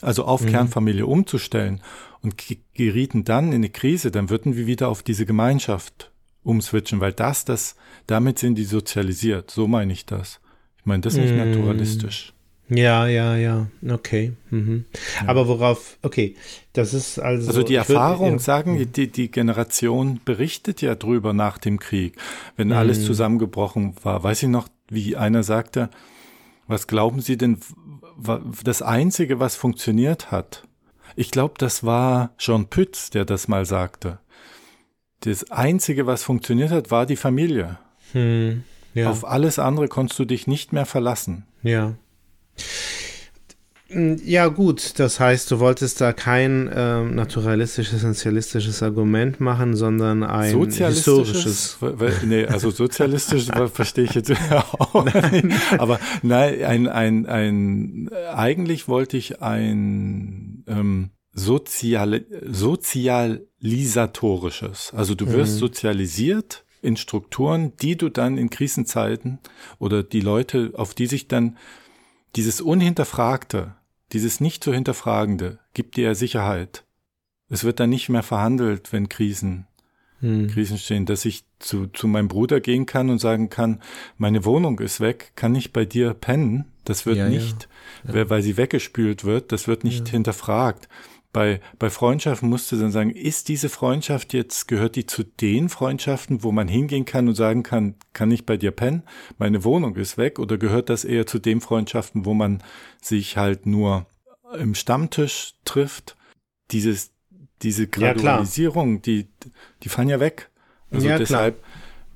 also auf Kernfamilie umzustellen und ge- gerieten dann in eine Krise, dann würden wir wieder auf diese Gemeinschaft umswitchen, weil das, das, damit sind die sozialisiert. So meine ich das. Ich meine, das ist nicht naturalistisch. Ja, ja, ja. Okay. Mhm. Aber worauf, okay, das ist also. Also die ich würd- Erfahrung, ja. sagen, die, die Generation berichtet ja drüber nach dem Krieg, wenn alles zusammengebrochen war. Weiß ich noch, wie einer sagte, was glauben Sie denn, das Einzige, was funktioniert hat? Ich glaube, das war John Pütz, der das mal sagte. Das Einzige, was funktioniert hat, war die Familie. Hm, ja. Auf alles andere konntest du dich nicht mehr verlassen. Ja. Mm, Ja, gut, das heißt, du wolltest da kein ähm, naturalistisches, essentialistisches Argument machen, sondern ein historisches. Nee, also sozialistisch ver- verstehe ich jetzt auch nicht. Aber nein, ein, ein, ein, eigentlich wollte ich ein ähm, soziale, sozialisatorisches. Also du wirst sozialisiert in Strukturen, die du dann in Krisenzeiten oder die Leute, auf die sich dann dieses Unhinterfragte, dieses nicht zu hinterfragende, gibt dir Sicherheit. Es wird dann nicht mehr verhandelt, wenn Krisen, Hm. Krisen stehen, dass ich zu, zu meinem Bruder gehen kann und sagen kann, meine Wohnung ist weg, kann ich bei dir pennen? Das wird Ja, ja. nicht, weil- weil sie weggespült wird, das wird nicht hinterfragt. Bei, bei Freundschaften musst du dann sagen, ist diese Freundschaft jetzt, gehört die zu den Freundschaften, wo man hingehen kann und sagen kann, kann ich bei dir pennen? Meine Wohnung ist weg oder gehört das eher zu den Freundschaften, wo man sich halt nur im Stammtisch trifft? Dieses, diese. Gradualisierung, die, die fallen ja weg. Also Ja, deshalb,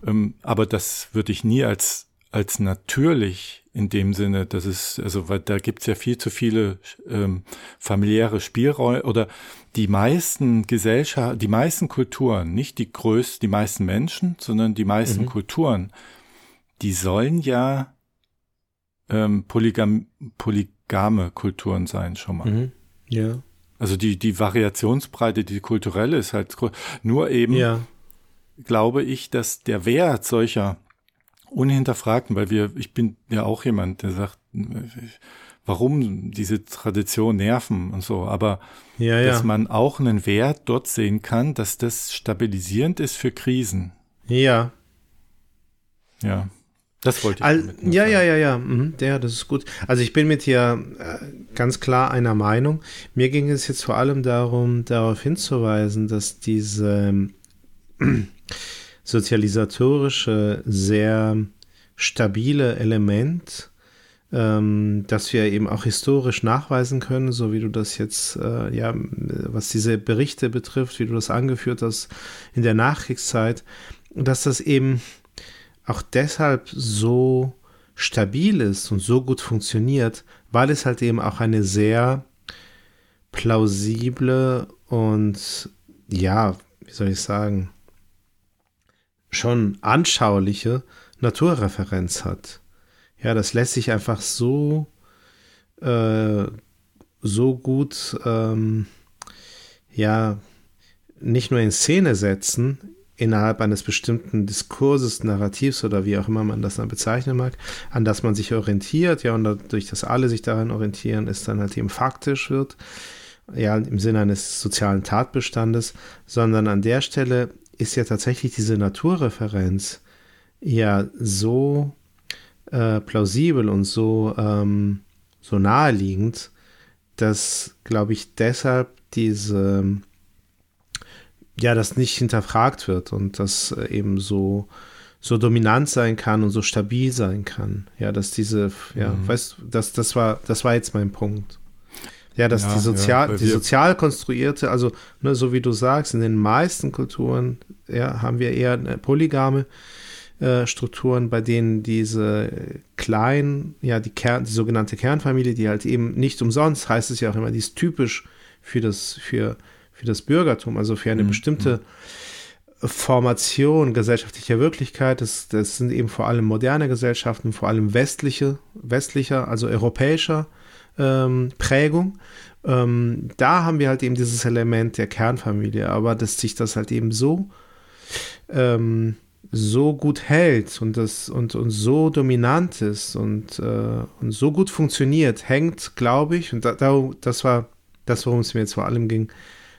ähm, aber das würde ich nie als, als natürlich in dem Sinne, dass es, also weil da gibt's ja viel zu viele ähm, familiäre Spielräume oder die meisten Gesellschaft, die meisten Kulturen, nicht die größten, die meisten Menschen, sondern die meisten Mhm. Kulturen, die sollen ja ähm, polygam, polygame Kulturen sein schon mal. Mhm. Ja. Also die, die Variationsbreite, die kulturelle ist halt groß. Nur eben Ja. glaube ich, dass der Wert solcher unhinterfragten, weil wir, ich bin ja auch jemand, der sagt, warum diese Tradition nerven und so, aber Ja, ja. dass man auch einen Wert dort sehen kann, dass das stabilisierend ist für Krisen. Ja. Ja, das wollte ich. All, ja, ja, ja, ja, mhm, ja, das ist gut. Also ich bin mit dir äh, ganz klar einer Meinung. Mir ging es jetzt vor allem darum, darauf hinzuweisen, dass diese ähm, sozialisatorische, sehr stabile Element, ähm, das wir eben auch historisch nachweisen können, so wie du das jetzt, äh, ja, was diese Berichte betrifft, wie du das angeführt hast in der Nachkriegszeit, dass das eben auch deshalb so stabil ist und so gut funktioniert, weil es halt eben auch eine sehr plausible und ja, wie soll ich sagen, schon anschauliche Naturreferenz hat. Ja, das lässt sich einfach so äh, so gut ähm, ja nicht nur in Szene setzen innerhalb eines bestimmten Diskurses, Narrativs oder wie auch immer man das dann bezeichnen mag, an das man sich orientiert, ja, und dadurch, dass alle sich daran orientieren, es dann halt eben faktisch wird, ja, im Sinne eines sozialen Tatbestandes, sondern an der Stelle ist ja tatsächlich diese Naturreferenz ja so äh, plausibel und so, ähm, so naheliegend, dass, glaube ich, deshalb diese ja, das nicht hinterfragt wird und das äh, eben so, so dominant sein kann und so stabil sein kann. Ja, dass diese, ja, Mhm. weißt du, das, das war, das war jetzt mein Punkt. Ja, dass Ja, die sozial, ja, die sozial konstruierte, also ne, so wie du sagst, in den meisten Kulturen ja, haben wir eher eine polygame äh, Strukturen, bei denen diese kleinen, ja, die Kern, die sogenannte Kernfamilie, die halt eben nicht umsonst, heißt es ja auch immer, die ist typisch für das, für, für das Bürgertum, also für eine Mhm, bestimmte Formation gesellschaftlicher Wirklichkeit. Das, das sind eben vor allem moderne Gesellschaften, vor allem westliche, westlicher, also europäischer ähm, Prägung. Ähm, da haben wir halt eben dieses Element der Kernfamilie, aber dass sich das halt eben so ähm, so gut hält und das und, und so dominant ist und, äh, und so gut funktioniert, hängt, glaube ich, und da, da, das war das, worum es mir jetzt vor allem ging,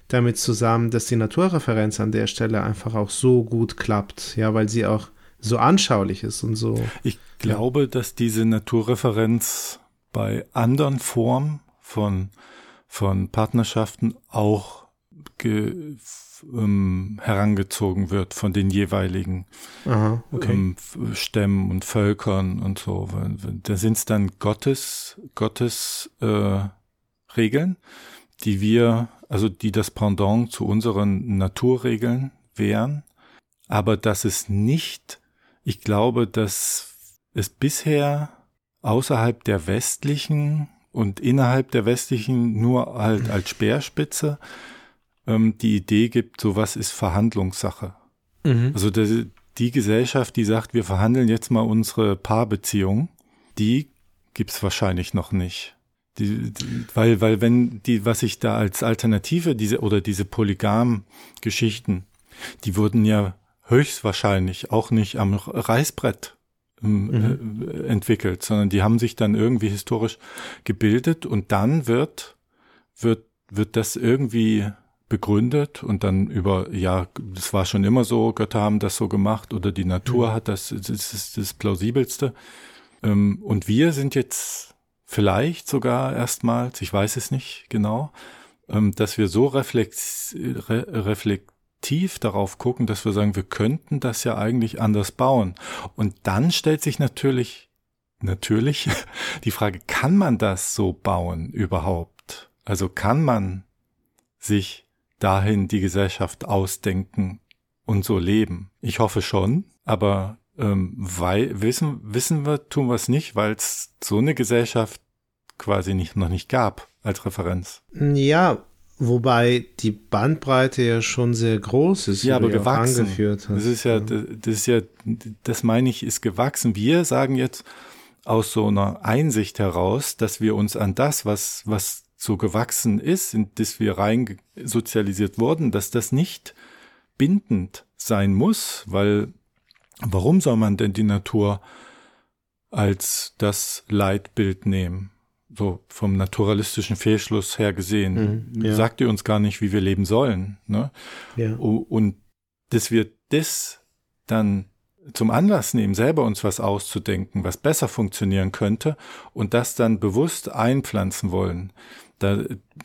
damit zusammen, dass die Naturreferenz an der Stelle einfach auch so gut klappt, ja, weil sie auch so anschaulich ist und so. Ich glaube, dass diese Naturreferenz bei anderen Formen von, von Partnerschaften auch ge, ähm, herangezogen wird von den jeweiligen Aha, okay. ähm, Stämmen und Völkern und so. Da sind es dann Gottes, Gottes äh, Regeln, die wir, also die das Pendant zu unseren Naturregeln wären, aber dass es nicht, ich glaube, dass es bisher außerhalb der westlichen und innerhalb der westlichen nur halt als Speerspitze ähm, die Idee gibt, sowas ist Verhandlungssache. Mhm. Also die, die Gesellschaft, die sagt, wir verhandeln jetzt mal unsere Paarbeziehung, die gibt's wahrscheinlich noch nicht. Die, die, weil, weil wenn die, was ich da als Alternative, diese oder diese Polygam-Geschichten, die wurden ja höchstwahrscheinlich auch nicht am Reißbrett ähm, äh, entwickelt, sondern die haben sich dann irgendwie historisch gebildet und dann wird, wird, wird das irgendwie begründet und dann über, ja, das war schon immer so, Götter haben das so gemacht oder die Natur hat das, das ist das Plausibelste. Ähm, und wir sind jetzt vielleicht sogar erstmals, ich weiß es nicht genau, ähm, dass wir so reflex, re, reflektiv darauf gucken, dass wir sagen, wir könnten das ja eigentlich anders bauen. Und dann stellt sich natürlich, natürlich die Frage, kann man das so bauen überhaupt? Also kann man sich dahin die Gesellschaft ausdenken und so leben? Ich hoffe schon, aber ähm, weil wissen wissen wir tun wir es nicht, weil es so eine Gesellschaft quasi nicht noch nicht gab als Referenz. Ja, wobei die Bandbreite ja schon sehr groß ist. Ja, aber gewachsen. Angeführt hast. Das ist ja, das ist ja, das meine ich, ist gewachsen. Wir sagen jetzt aus so einer Einsicht heraus, dass wir uns an das, was, was so gewachsen ist, in das wir rein sozialisiert wurden, dass das nicht bindend sein muss, weil warum soll man denn die Natur als das Leitbild nehmen. So vom naturalistischen Fehlschluss her gesehen. Mhm, ja. Sagt ihr uns gar nicht, wie wir leben sollen. Ne? Ja. Und dass wir das dann zum Anlass nehmen, selber uns was auszudenken, was besser funktionieren könnte und das dann bewusst einpflanzen wollen. Da,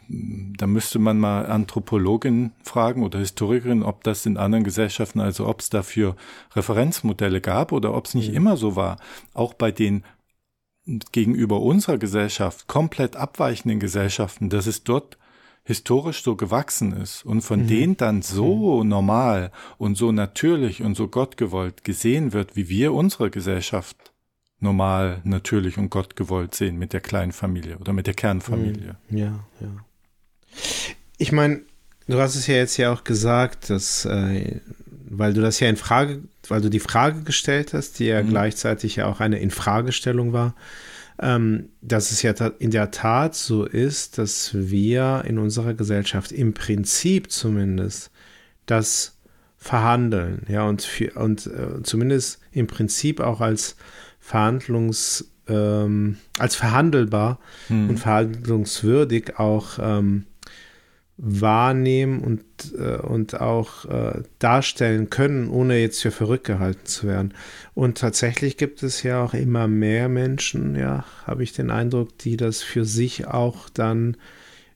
da müsste man mal Anthropologin fragen oder Historikerin, ob das in anderen Gesellschaften, also ob es dafür Referenzmodelle gab oder ob es nicht immer so war. Auch bei den gegenüber unserer Gesellschaft komplett abweichenden Gesellschaften, dass es dort historisch so gewachsen ist und von denen dann so normal und so natürlich und so gottgewollt gesehen wird, wie wir unsere Gesellschaft normal, natürlich und gottgewollt sehen mit der kleinen Familie oder mit der Kernfamilie. Ja, ja. Ich meine, du hast es ja jetzt ja auch gesagt, dass, äh, weil du das ja in Frage, weil du die Frage gestellt hast, die ja gleichzeitig ja auch eine Infragestellung war, ähm, dass es ja in der Tat so ist, dass wir in unserer Gesellschaft im Prinzip zumindest das verhandeln, ja, und, für, und äh, zumindest im Prinzip auch als Verhandlungs, ähm, als verhandelbar und verhandlungswürdig auch ähm, wahrnehmen und, äh, und auch äh, darstellen können, ohne jetzt für verrückt gehalten zu werden. Und tatsächlich gibt es ja auch immer mehr Menschen, ja, habe ich den Eindruck, die das für sich auch dann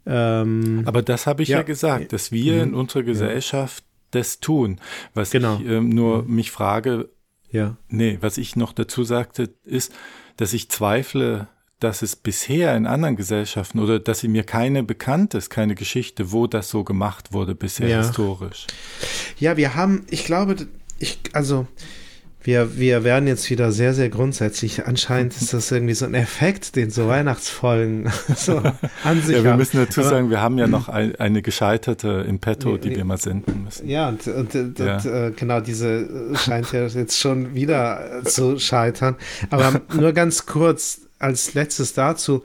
ähm, Aber das habe ich ja, Ja. gesagt, dass wir in unserer Gesellschaft das tun. Was Genau. ich ähm, nur mich frage, ja, Nee, was ich noch dazu sagte, ist, dass ich zweifle, dass es bisher in anderen Gesellschaften oder dass sie mir keine bekannt ist, keine Geschichte, wo das so gemacht wurde bisher Ja. historisch. Ja, wir haben, ich glaube, ich, also, wir, wir werden jetzt wieder sehr, sehr grundsätzlich. Anscheinend ist das irgendwie so ein Effekt, den so Weihnachtsfolgen so an sich Ja, wir haben. müssen dazu Aber- sagen, wir haben ja noch ein, eine gescheiterte im Petto, die wir mal senden müssen. Ja, und, und, und Ja. Äh, genau, diese scheint ja jetzt schon wieder zu scheitern. Aber nur ganz kurz als letztes dazu.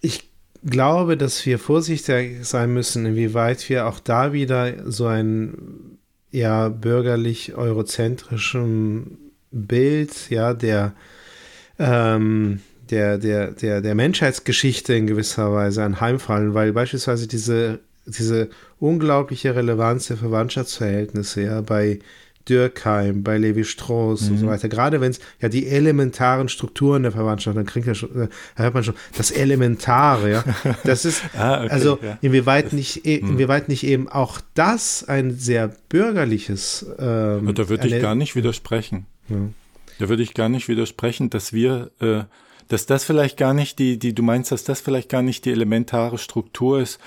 Ich glaube, dass wir vorsichtig sein müssen, inwieweit wir auch da wieder so ein ja bürgerlich eurozentrischen Bild, ja, der ähm, der, der, der, der Menschheitsgeschichte in gewisser Weise anheimfallen, weil beispielsweise diese, diese unglaubliche Relevanz der Verwandtschaftsverhältnisse ja bei Dürkheim, bei Levi Strauss und so weiter, gerade wenn es ja die elementaren Strukturen der Verwandtschaft, dann kriegt er schon, äh, da hört man schon, das Elementare, ja, das ist, Ah, okay, also ja. inwieweit nicht, eh- inwieweit nicht eben auch das ein sehr bürgerliches, ähm, da würde ich gar nicht widersprechen. Ja. Da würde ich gar nicht widersprechen, dass wir, äh, dass das vielleicht gar nicht die, die, du meinst, dass das vielleicht gar nicht die elementare Struktur ist,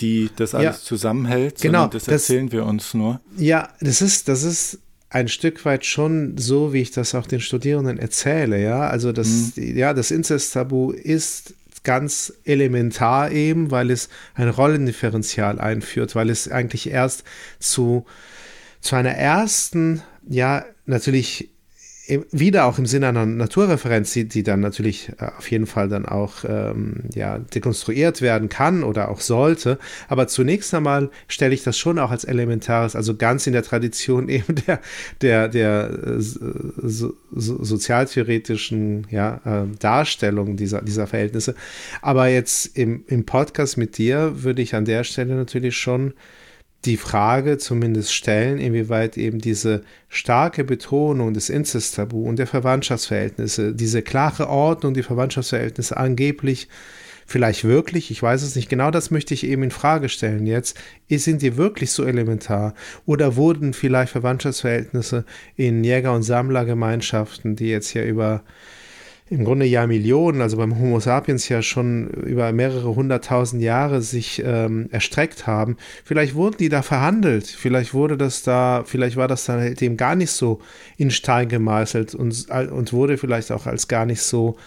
die das alles Ja. zusammenhält, Genau, das, das- erzählen wir uns nur. Ja, das ist, das ist ein Stück weit schon so, wie ich das auch den Studierenden erzähle, ja. Also das, ja, das Inzesttabu ist ganz elementar eben, weil es ein Rollendifferenzial einführt, weil es eigentlich erst zu, zu einer ersten, ja, natürlich wieder auch im Sinne einer Naturreferenz, die, die dann natürlich äh, auf jeden Fall dann auch ähm, ja, dekonstruiert werden kann oder auch sollte. Aber zunächst einmal stelle ich das schon auch als elementares, also ganz in der Tradition eben der, der, der äh, so, so, sozialtheoretischen ja, äh, Darstellung dieser, dieser Verhältnisse. Aber jetzt im, im Podcast mit dir würde ich an der Stelle natürlich schon die Frage zumindest stellen, inwieweit eben diese starke Betonung des Inzesttabu und der Verwandtschaftsverhältnisse, diese klare Ordnung, die Verwandtschaftsverhältnisse angeblich vielleicht wirklich, ich weiß es nicht genau, das möchte ich eben in Frage stellen jetzt, sind die wirklich so elementar? Oder wurden vielleicht Verwandtschaftsverhältnisse in Jäger- und Sammlergemeinschaften, die jetzt ja über im Grunde ja Millionen, also beim Homo sapiens ja schon über mehrere hunderttausend Jahre sich ähm, erstreckt haben. Vielleicht wurden die da verhandelt, vielleicht wurde das da, vielleicht war das dann eben gar nicht so in Stein gemeißelt und, und wurde vielleicht auch als gar nicht so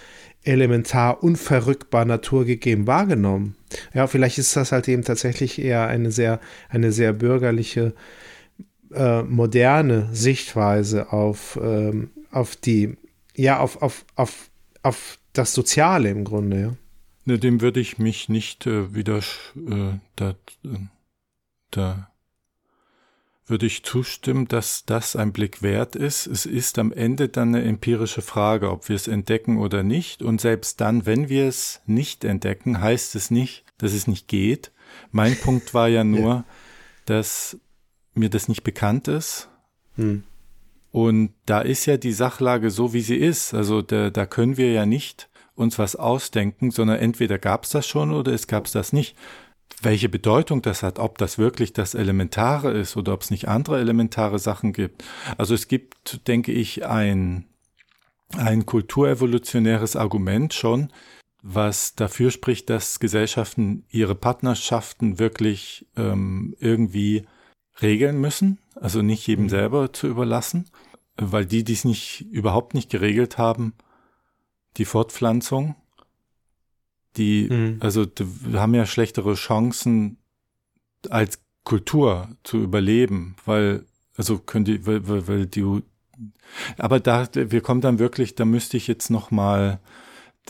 elementar unverrückbar naturgegeben wahrgenommen. Ja, vielleicht ist das halt eben tatsächlich eher eine sehr, eine sehr bürgerliche, äh, moderne Sichtweise auf, ähm, auf die, ja, auf, auf, auf, auf das Soziale im Grunde, ja. Ne, dem würde ich mich nicht äh, wieder äh, da, äh, da würde ich zustimmen, dass das ein Blick wert ist. Es ist am Ende dann eine empirische Frage, ob wir es entdecken oder nicht. Und selbst dann, wenn wir es nicht entdecken, heißt es nicht, dass es nicht geht. Mein Punkt war ja nur, ja. dass mir das nicht bekannt ist. Hm. Und da ist ja die Sachlage so, wie sie ist. Also da, da können wir ja nicht uns was ausdenken, sondern entweder gab es das schon oder es gab es das nicht welche Bedeutung das hat, ob das wirklich das Elementare ist oder ob es nicht andere elementare Sachen gibt. Also es gibt, denke ich, ein, ein kulturevolutionäres Argument schon, was dafür spricht, dass Gesellschaften ihre Partnerschaften wirklich ähm, irgendwie regeln müssen, also nicht jedem mhm. selber zu überlassen, weil die, die es nicht überhaupt nicht geregelt haben, die Fortpflanzung, die, mhm. also wir haben ja schlechtere Chancen als Kultur zu überleben, weil, also können die, weil, weil, weil die, aber da, wir kommen dann wirklich, da müsste ich jetzt noch mal,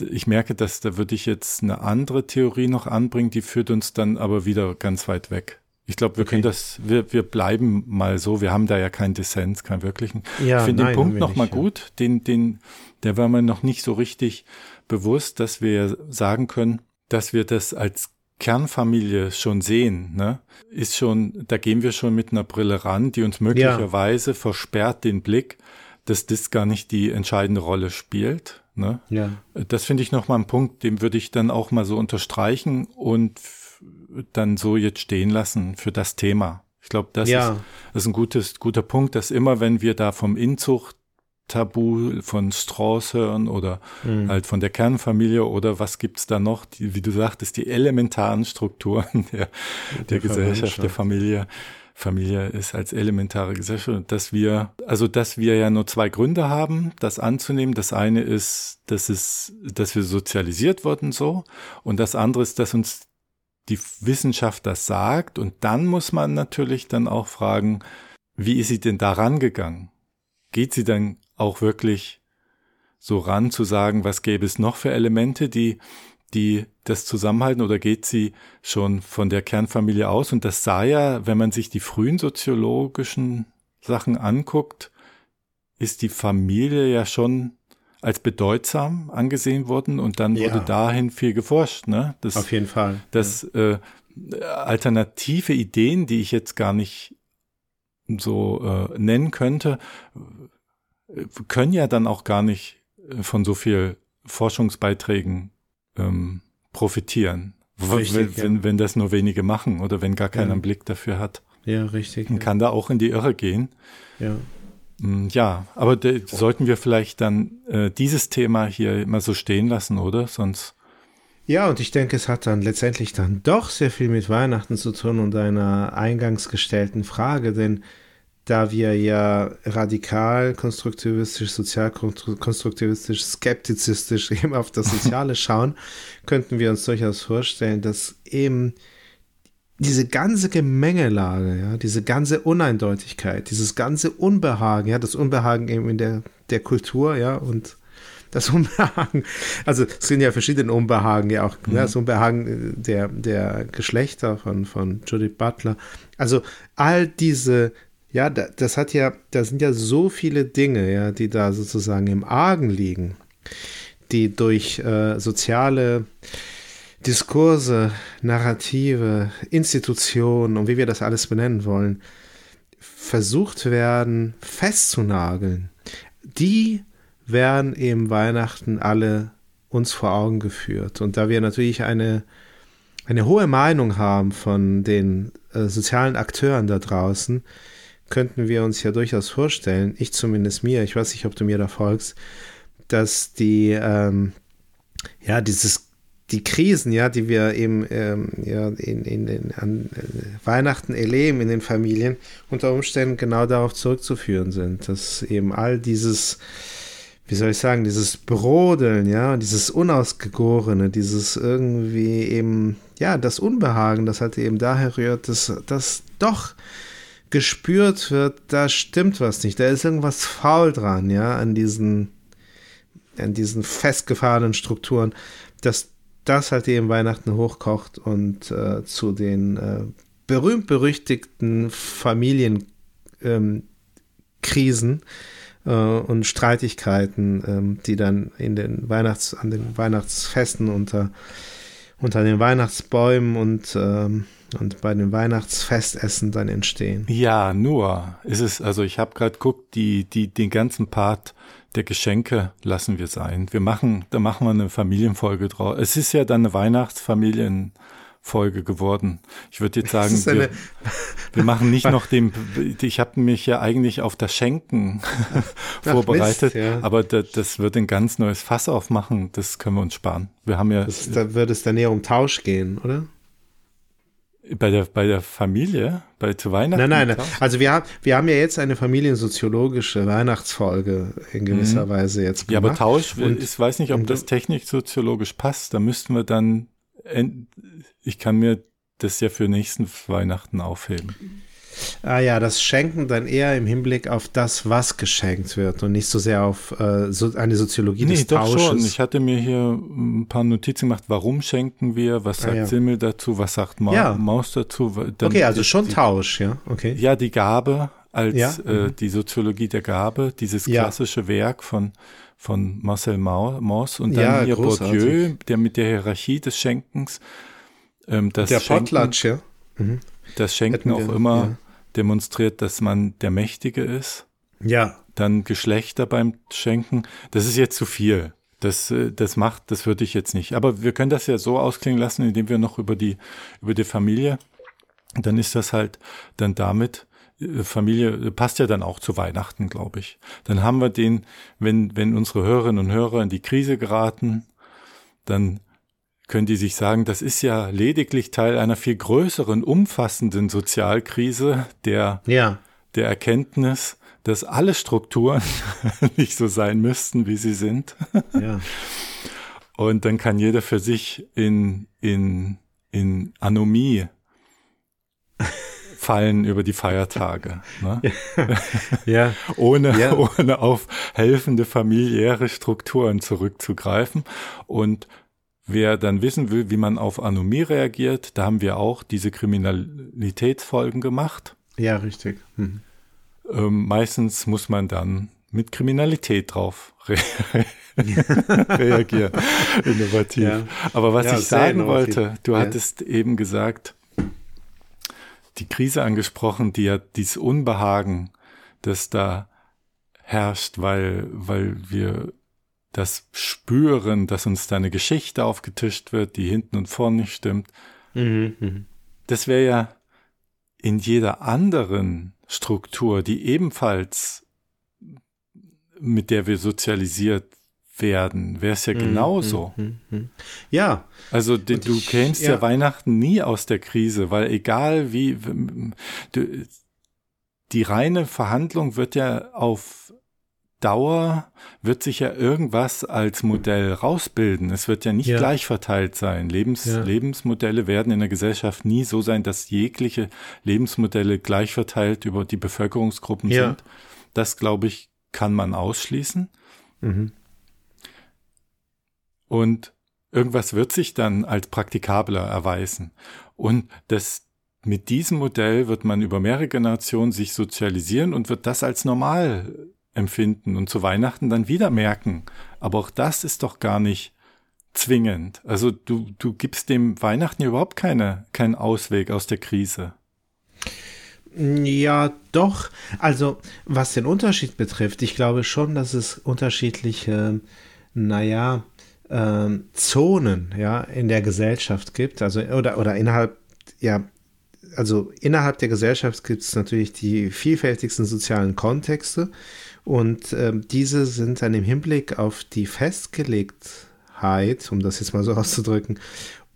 ich merke, dass da würde ich jetzt eine andere Theorie noch anbringen, die führt uns dann aber wieder ganz weit weg. Ich glaube, wir okay. können das, wir, wir bleiben mal so, wir haben da ja keinen Dissens, keinen wirklichen. Ja, ich finde den Punkt noch mal gut, den, den, der war mir noch nicht so richtig bewusst, dass wir sagen können, dass wir das als Kernfamilie schon sehen, ne, ist schon, da gehen wir schon mit einer Brille ran, die uns möglicherweise ja. versperrt den Blick, dass das gar nicht die entscheidende Rolle spielt. Ne? Ja. Das finde ich nochmal ein Punkt, den würde ich dann auch mal so unterstreichen und dann so jetzt stehen lassen für das Thema. Ich glaube, das, ja. ist, das ist ein gutes, guter Punkt, dass immer, wenn wir da vom Inzucht Tabu von Strauß hören oder mhm. halt von der Kernfamilie oder was gibt's da noch, die, wie du sagtest, die elementaren Strukturen der, der, der Gesellschaft, der Familie. Familie ist als elementare Gesellschaft, dass wir, also dass wir ja nur zwei Gründe haben, das anzunehmen. Das eine ist, dass es, dass wir sozialisiert wurden so, und das andere ist, dass uns die Wissenschaft das sagt. Und dann muss man natürlich dann auch fragen, wie ist sie denn da rangegangen? Geht sie dann auch wirklich so ran zu sagen, was gäbe es noch für Elemente, die, die das zusammenhalten oder geht sie schon von der Kernfamilie aus? Und das sah ja, wenn man sich die frühen soziologischen Sachen anguckt, ist die Familie ja schon als bedeutsam angesehen worden und dann ja. wurde dahin viel geforscht. Ne? Das, Auf jeden Fall. Das ja. äh, alternative Ideen, die ich jetzt gar nicht so äh, nennen könnte, können ja dann auch gar nicht äh, von so viel Forschungsbeiträgen ähm, profitieren. Richtig, wenn, ja. wenn das nur wenige machen oder wenn gar keiner einen Blick dafür hat. Ja, richtig. Man kann da auch in die Irre gehen. Ja. Mm, ja, aber sollten wir vielleicht dann äh, dieses Thema hier immer so stehen lassen, oder? Sonst. Ja, und ich denke, es hat dann letztendlich dann doch sehr viel mit Weihnachten zu tun und einer eingangs gestellten Frage, denn da wir ja radikal, konstruktivistisch, sozialkonstruktivistisch, skeptizistisch eben auf das Soziale schauen, könnten wir uns durchaus vorstellen, dass eben diese ganze Gemengelage, ja, diese ganze Uneindeutigkeit, dieses ganze Unbehagen, ja, das Unbehagen eben in der, der Kultur, ja, und das Unbehagen, also es sind ja verschiedene Unbehagen, ja auch ne, mhm. das Unbehagen der, der Geschlechter von, von Judith Butler. Also all diese ja, das hat ja, da sind ja so viele Dinge, ja, die da sozusagen im Argen liegen, die durch äh, soziale Diskurse, Narrative, Institutionen und wie wir das alles benennen wollen, versucht werden festzunageln. Die werden eben Weihnachten alle uns vor Augen geführt. Und da wir natürlich eine, eine hohe Meinung haben von den äh, sozialen Akteuren da draußen, könnten wir uns ja durchaus vorstellen, ich zumindest mir, ich weiß nicht, ob du mir da folgst, dass die, ähm, ja, dieses, die Krisen, ja, die wir eben ähm, ja, in, in, in, an äh, Weihnachten erleben in den Familien, unter Umständen genau darauf zurückzuführen sind, dass eben all dieses, wie soll ich sagen, dieses Brodeln, ja, dieses Unausgegorene, dieses irgendwie eben, ja, das Unbehagen, das halt eben daher rührt, dass das doch gespürt wird, da stimmt was nicht. Da ist irgendwas faul dran, ja, an diesen, an diesen festgefahrenen Strukturen, dass das halt eben Weihnachten hochkocht und äh, zu den äh, berühmt-berüchtigten Familien ähm, äh, und Streitigkeiten, ähm, die dann in den Weihnachts, an den Weihnachtsfesten unter, unter den Weihnachtsbäumen und, ähm, und bei den Weihnachtsfestessen dann entstehen. Ja, nur ist es, also ich habe gerade guckt, die, die, den ganzen Part der Geschenke lassen wir sein. Wir machen, da machen wir eine Familienfolge draus. Es ist ja dann eine Weihnachtsfamilienfolge geworden. Ich würde jetzt sagen, wir, wir machen nicht noch den, ich habe mich ja eigentlich auf das Schenken vorbereitet, Mist, ja. aber da, das wird ein ganz neues Fass aufmachen. Das können wir uns sparen. Wir haben ja Das da würde es dann eher um Tausch gehen, oder? Bei der, bei der Familie, bei zu Weihnachten. Nein, nein, nein. Also wir haben, wir haben ja jetzt eine familiensoziologische Weihnachtsfolge in gewisser Weise jetzt Mhm. Ja, aber gemacht. Tausch, Und- ich weiß nicht, ob das technisch-soziologisch passt. Da müssten wir dann, ich kann mir das ja für nächsten Weihnachten aufheben. Ah ja, das Schenken dann eher im Hinblick auf das, was geschenkt wird und nicht so sehr auf äh, so eine Soziologie Nee, des doch Tausches. schon. Ich hatte mir hier ein paar Notizen gemacht. Warum schenken wir? Was sagt Ah, ja. Simmel dazu? Was sagt Ma Ja. Maus dazu? Dann okay, also schon die, Tausch, ja, okay. Ja, die Gabe als Ja. äh, die Soziologie der Gabe, dieses klassische Werk von von Marcel Mau- Mauss und dann hier großartig. Bourdieu, der mit der Hierarchie des Schenkens ähm, das Der Schenken, Potlatch, ja. das Schenken hätten auch wir, immer. Demonstriert, dass man der Mächtige ist. Ja, Dann Geschlechter beim Schenken. Das ist jetzt zu viel. Das, äh, das macht, das würde ich jetzt nicht. Aber wir können das ja so ausklingen lassen, indem wir noch über die, über die Familie, dann ist das halt dann damit, äh, Familie äh, passt ja dann auch zu Weihnachten, glaube ich. Dann haben wir den, wenn, wenn unsere Hörerinnen und Hörer in die Krise geraten, dann können die sich sagen, das ist ja lediglich Teil einer viel größeren, umfassenden Sozialkrise, der ja, der Erkenntnis, dass alle Strukturen nicht so sein müssten, wie sie sind. ja. Und dann kann jeder für sich in, in, in Anomie fallen über die Feiertage, ne? Ja, ohne, Ja. ohne auf helfende familiäre Strukturen zurückzugreifen. Und wer dann wissen will, wie man auf Anomie reagiert, da haben wir auch diese Kriminalitätsfolgen gemacht. ja, richtig. Mhm. Ähm, meistens muss man dann mit Kriminalität drauf re reagieren. Innovativ. Ja. Aber was Ja, ich sagen wollte, du Ja. hattest eben gesagt, die Krise angesprochen, die ja dieses Unbehagen, das da herrscht, weil, weil wir das spüren, dass uns da eine Geschichte aufgetischt wird, die hinten und vorne nicht stimmt. Mhm, mhm. Das wäre ja in jeder anderen Struktur, die ebenfalls mit der wir sozialisiert werden, wäre es ja genauso. Mhm, mhm. Ja, Also du, du ich- kämst ja. ja. Weihnachten nie aus der Krise, weil egal wie du, die reine Verhandlung wird ja auf Dauer wird sich ja irgendwas als Modell rausbilden. Es wird ja nicht Ja. gleich verteilt sein. Lebens, Ja. Lebensmodelle werden in der Gesellschaft nie so sein, dass jegliche Lebensmodelle gleich verteilt über die Bevölkerungsgruppen Ja. sind. Das, glaube ich, kann man ausschließen. mhm. Und irgendwas wird sich dann als praktikabler erweisen. Und das, mit diesem Modell wird man über mehrere Generationen sich sozialisieren und wird das als normal empfinden und zu Weihnachten dann wieder merken. Aber auch das ist doch gar nicht zwingend. Also du, du gibst dem Weihnachten überhaupt keine, keinen Ausweg aus der Krise. Ja, doch. Also, was den Unterschied betrifft, ich glaube schon, dass es unterschiedliche, naja, ähm, Zonen, ja, in der Gesellschaft gibt. Also, oder, oder innerhalb, ja, also innerhalb der Gesellschaft gibt es natürlich die vielfältigsten sozialen Kontexte und ähm, diese sind dann im Hinblick auf die Festgelegtheit, um das jetzt mal so auszudrücken,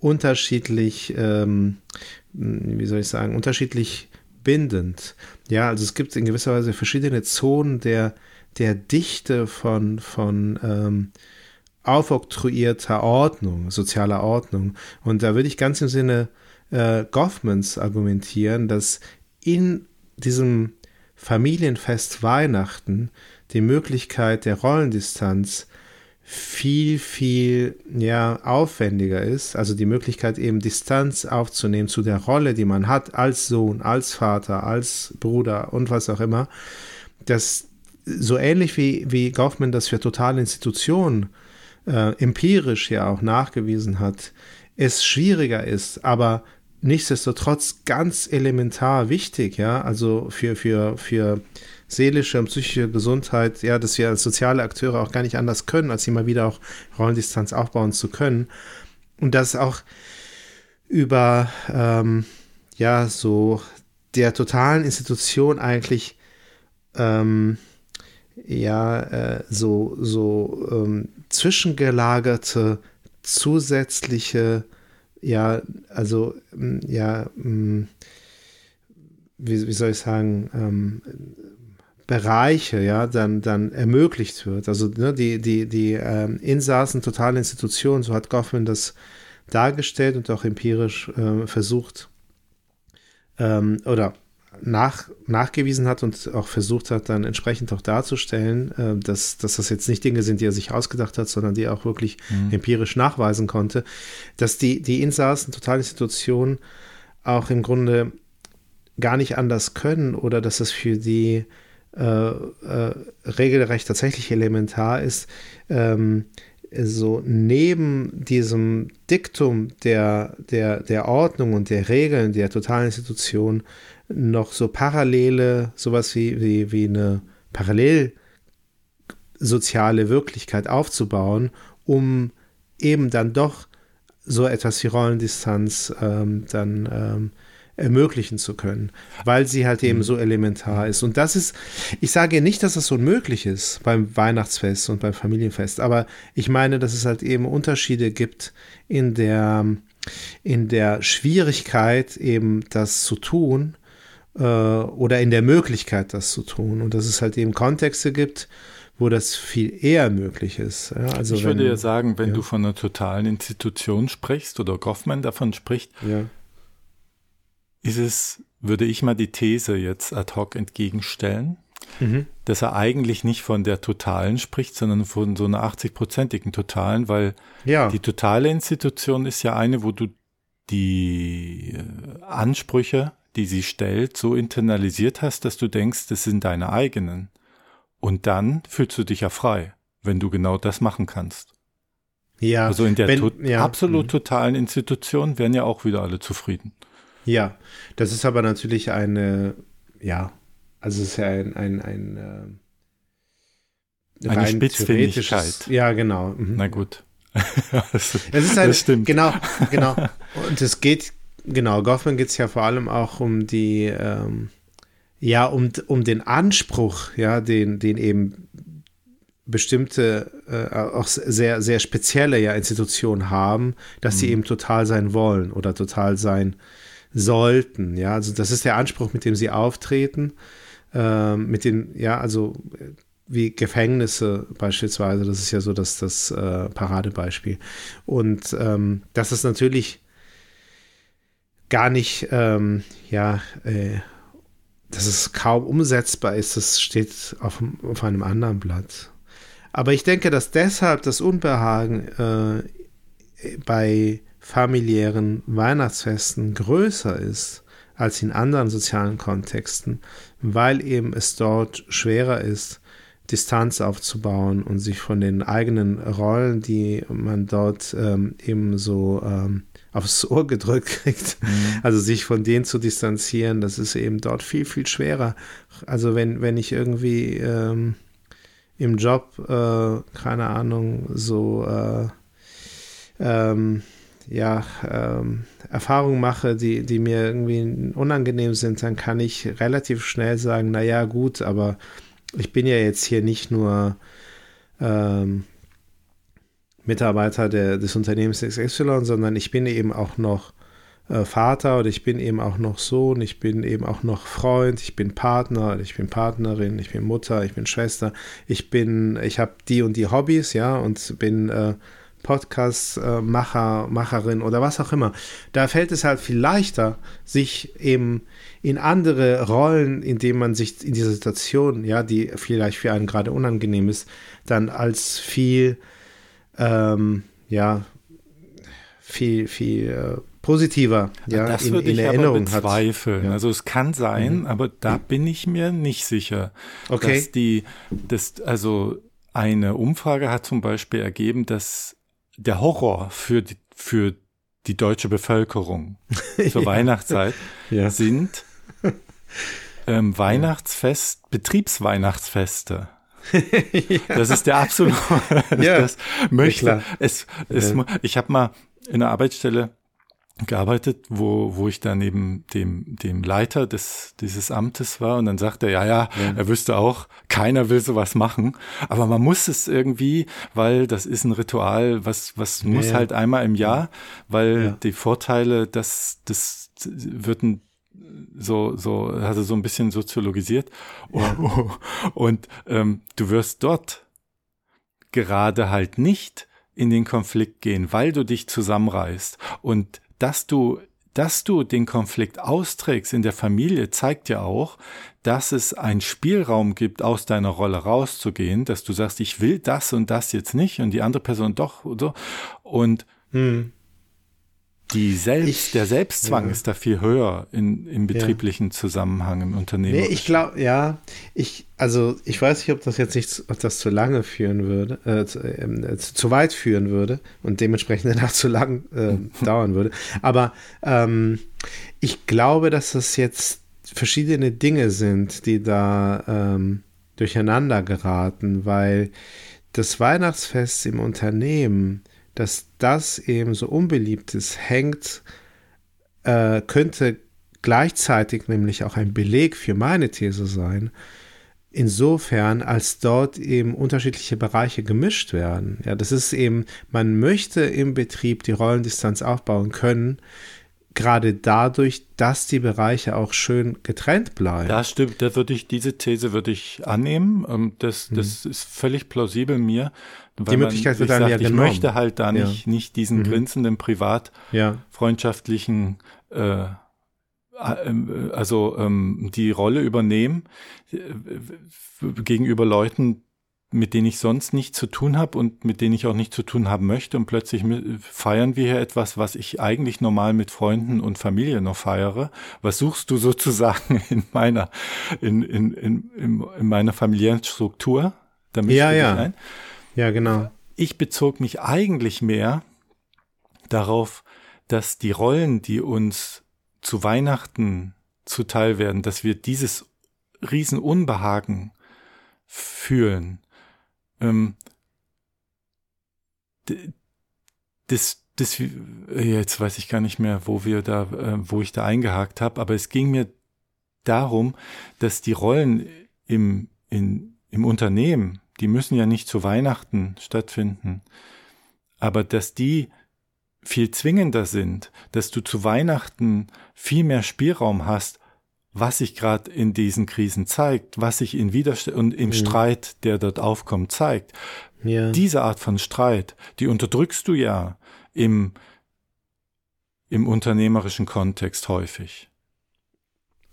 unterschiedlich, ähm, wie soll ich sagen, unterschiedlich bindend. Ja, also es gibt in gewisser Weise verschiedene Zonen der, der Dichte von, von ähm, aufoktroyierter Ordnung, sozialer Ordnung. Und da würde ich ganz im Sinne äh, Goffmans argumentieren, dass in diesem Familienfest Weihnachten die Möglichkeit der Rollendistanz viel, viel ja, aufwendiger ist. Also die Möglichkeit eben Distanz aufzunehmen zu der Rolle, die man hat als Sohn, als Vater, als Bruder und was auch immer. Das so ähnlich wie, wie Goffman das für totale Institutionen äh, empirisch ja auch nachgewiesen hat, es schwieriger ist, aber nichtsdestotrotz ganz elementar wichtig, ja, also für, für, für seelische und psychische Gesundheit, ja, dass wir als soziale Akteure auch gar nicht anders können, als immer wieder auch Rollendistanz aufbauen zu können. Und das auch über, ähm, ja, so der totalen Institution eigentlich, ähm, ja, äh, so, so ähm, zwischengelagerte zusätzliche, ja, also, ja, wie, wie soll ich sagen, ähm, Bereiche ja dann dann ermöglicht wird. Also ne, die die die ähm, Insassen totale Institutionen, so hat Goffman das dargestellt und auch empirisch äh, versucht ähm, oder nach, nachgewiesen hat und auch versucht hat, dann entsprechend auch darzustellen, äh, dass, dass das jetzt nicht Dinge sind, die er sich ausgedacht hat, sondern die er auch wirklich mhm. empirisch nachweisen konnte, dass die, die Insassen Totalinstitutionen auch im Grunde gar nicht anders können oder dass es für die äh, äh, regelrecht tatsächlich elementar ist, ähm, so neben diesem Diktum der, der, der Ordnung und der Regeln der totalen Institution noch so parallele, sowas wie, wie, wie eine parallel soziale Wirklichkeit aufzubauen, um eben dann doch so etwas wie Rollendistanz ähm, dann ähm, ermöglichen zu können, weil sie halt eben mhm. so elementar ist. Und das ist, ich sage nicht, dass das unmöglich ist beim Weihnachtsfest und beim Familienfest, aber ich meine, dass es halt eben Unterschiede gibt in der, in der Schwierigkeit, eben das zu tun äh, oder in der Möglichkeit, das zu tun. Und dass es halt eben Kontexte gibt, wo das viel eher möglich ist. Ja, also ich wenn, würde ja sagen, wenn ja. du von einer totalen Institution sprichst oder Goffman davon spricht, ja ist es, würde ich mal die These jetzt ad hoc entgegenstellen, mhm. dass er eigentlich nicht von der totalen spricht, sondern von so einer 80-prozentigen totalen, weil die totale Institution ist ja eine, wo du die äh, Ansprüche, die sie stellt, so internalisiert hast, dass du denkst, das sind deine eigenen. Und dann fühlst du dich ja frei, wenn du genau das machen kannst. Ja. Also in der wenn, to ja. absolut mhm. totalen Institution wären ja auch wieder alle zufrieden. Ja, das ist aber natürlich eine, ja, also es ist ja ein, ein, ein äh, eine Spitzfindigkeit. Ja, genau. Mhm. Na gut. es ist ein, das stimmt. Genau, genau. Und es geht, genau, Goffman geht es ja vor allem auch um die, ähm, ja, um, um den Anspruch, ja, den, den eben bestimmte, äh, auch sehr, sehr spezielle ja, Institutionen haben, dass mhm. sie eben total sein wollen oder total sein sollten. Ja, also das ist der Anspruch, mit dem sie auftreten. Äh, mit den, ja, also wie Gefängnisse beispielsweise, das ist ja so das, das äh, Paradebeispiel. Und ähm, dass es natürlich gar nicht, ähm, ja, äh, dass es kaum umsetzbar ist, das steht auf, auf einem anderen Blatt. Aber ich denke, dass deshalb das Unbehagen äh, bei familiären Weihnachtsfesten größer ist als in anderen sozialen Kontexten, weil eben es dort schwerer ist, Distanz aufzubauen und sich von den eigenen Rollen, die man dort ähm, eben so ähm, aufs Ohr gedrückt kriegt, mhm. also sich von denen zu distanzieren, das ist eben dort viel, viel schwerer. Also wenn, wenn ich irgendwie ähm, im Job, äh, keine Ahnung, so äh, ähm, ja, ähm, Erfahrungen mache, die, die mir irgendwie unangenehm sind, dann kann ich relativ schnell sagen, naja, gut, aber ich bin ja jetzt hier nicht nur ähm, Mitarbeiter der, des Unternehmens XY, sondern ich bin eben auch noch äh, Vater oder ich bin eben auch noch Sohn, ich bin eben auch noch Freund, ich bin Partner, ich bin Partnerin, ich bin Mutter, ich bin Schwester, ich bin, ich habe die und die Hobbys, ja, und bin äh, Podcast-Macher, Macherin oder was auch immer. Da fällt es halt viel leichter, sich eben in andere Rollen, in denen man sich in dieser Situation, ja, die vielleicht für einen gerade unangenehm ist, dann als viel ähm, ja, viel, viel äh, positiver ja, das in, würde in ich Erinnerung aber bezweifeln. Ja. Also es kann sein, aber da bin ich mir nicht sicher, Okay. dass die, das, also eine Umfrage hat zum Beispiel ergeben, dass der Horror für die, für die deutsche Bevölkerung zur Weihnachtszeit Ja. sind ähm, Weihnachtsfest, Betriebsweihnachtsfeste. Das ist der absolute, Ja, das möchte, klar. es, es, Ja. ich habe mal in einer Arbeitsstelle gearbeitet, wo, wo ich da neben dem, dem Leiter des, dieses Amtes war und dann sagte er, ja, ja, er wüsste auch, keiner will sowas machen, aber man muss es irgendwie, weil das ist ein Ritual, was, was muss ja. halt einmal im Jahr, weil Ja. die Vorteile, das, das wird ein so, so, also so ein bisschen soziologisiert. Und ähm, du wirst dort gerade halt nicht in den Konflikt gehen, weil du dich zusammenreißt. Und dass du, dass du den Konflikt austrägst in der Familie, zeigt ja auch, dass es einen Spielraum gibt, aus deiner Rolle rauszugehen, dass du sagst, ich will das und das jetzt nicht und die andere Person doch und so. Und Hm. Die Selbst, Ich- der Selbstzwang ja. ist da viel höher in, im betrieblichen Zusammenhang im Unternehmen. Nee, ich glaube, ja, ich, also ich weiß nicht, ob das jetzt nicht, ob das zu lange führen würde, äh, zu, ähm, äh, zu weit führen würde und dementsprechend danach zu lang äh, dauern würde. Aber ähm, ich glaube, dass das jetzt verschiedene Dinge sind, die da ähm, durcheinander geraten, weil das Weihnachtsfest im Unternehmen, dass das eben so unbeliebt ist, hängt, äh, könnte gleichzeitig nämlich auch ein Beleg für meine These sein, insofern, als dort eben unterschiedliche Bereiche gemischt werden. Ja, das ist eben, man möchte im Betrieb die Rollendistanz aufbauen können, gerade dadurch, dass die Bereiche auch schön getrennt bleiben. Da stimmt, da würde ich, diese These würde ich annehmen. Ähm, Das, das ist völlig plausibel mir. Weil Mhm. Möglichkeit wird ich einem sagt, ja Ich genommen. möchte halt da Ja. nicht, nicht diesen Mhm. grinsenden, privat ja, freundschaftlichen, äh, äh, also ähm, die Rolle übernehmen äh, gegenüber Leuten, mit denen ich sonst nichts zu tun habe und mit denen ich auch nicht zu tun haben möchte. Und plötzlich feiern wir hier etwas, was ich eigentlich normal mit Freunden und Familie noch feiere. Was suchst du sozusagen in meiner, in, in, in, in, in meiner familiären Struktur? Da mischst Ja, ja. ein ja, genau. ich bezog mich eigentlich mehr darauf, dass die Rollen, die uns zu Weihnachten zuteil werden, dass wir dieses Riesenunbehagen fühlen. Ähm, das, das, jetzt weiß ich gar nicht mehr, wo wir da, äh, wo ich da eingehakt habe, aber es ging mir darum, dass die Rollen im, in, im Unternehmen, die müssen ja nicht zu Weihnachten stattfinden, aber dass die viel zwingender sind, dass du zu Weihnachten viel mehr Spielraum hast, was sich gerade in diesen Krisen zeigt, was sich in Widerstand und im Streit, der dort aufkommt, zeigt. Ja. Diese Art von Streit, die unterdrückst du ja im, im unternehmerischen Kontext häufig.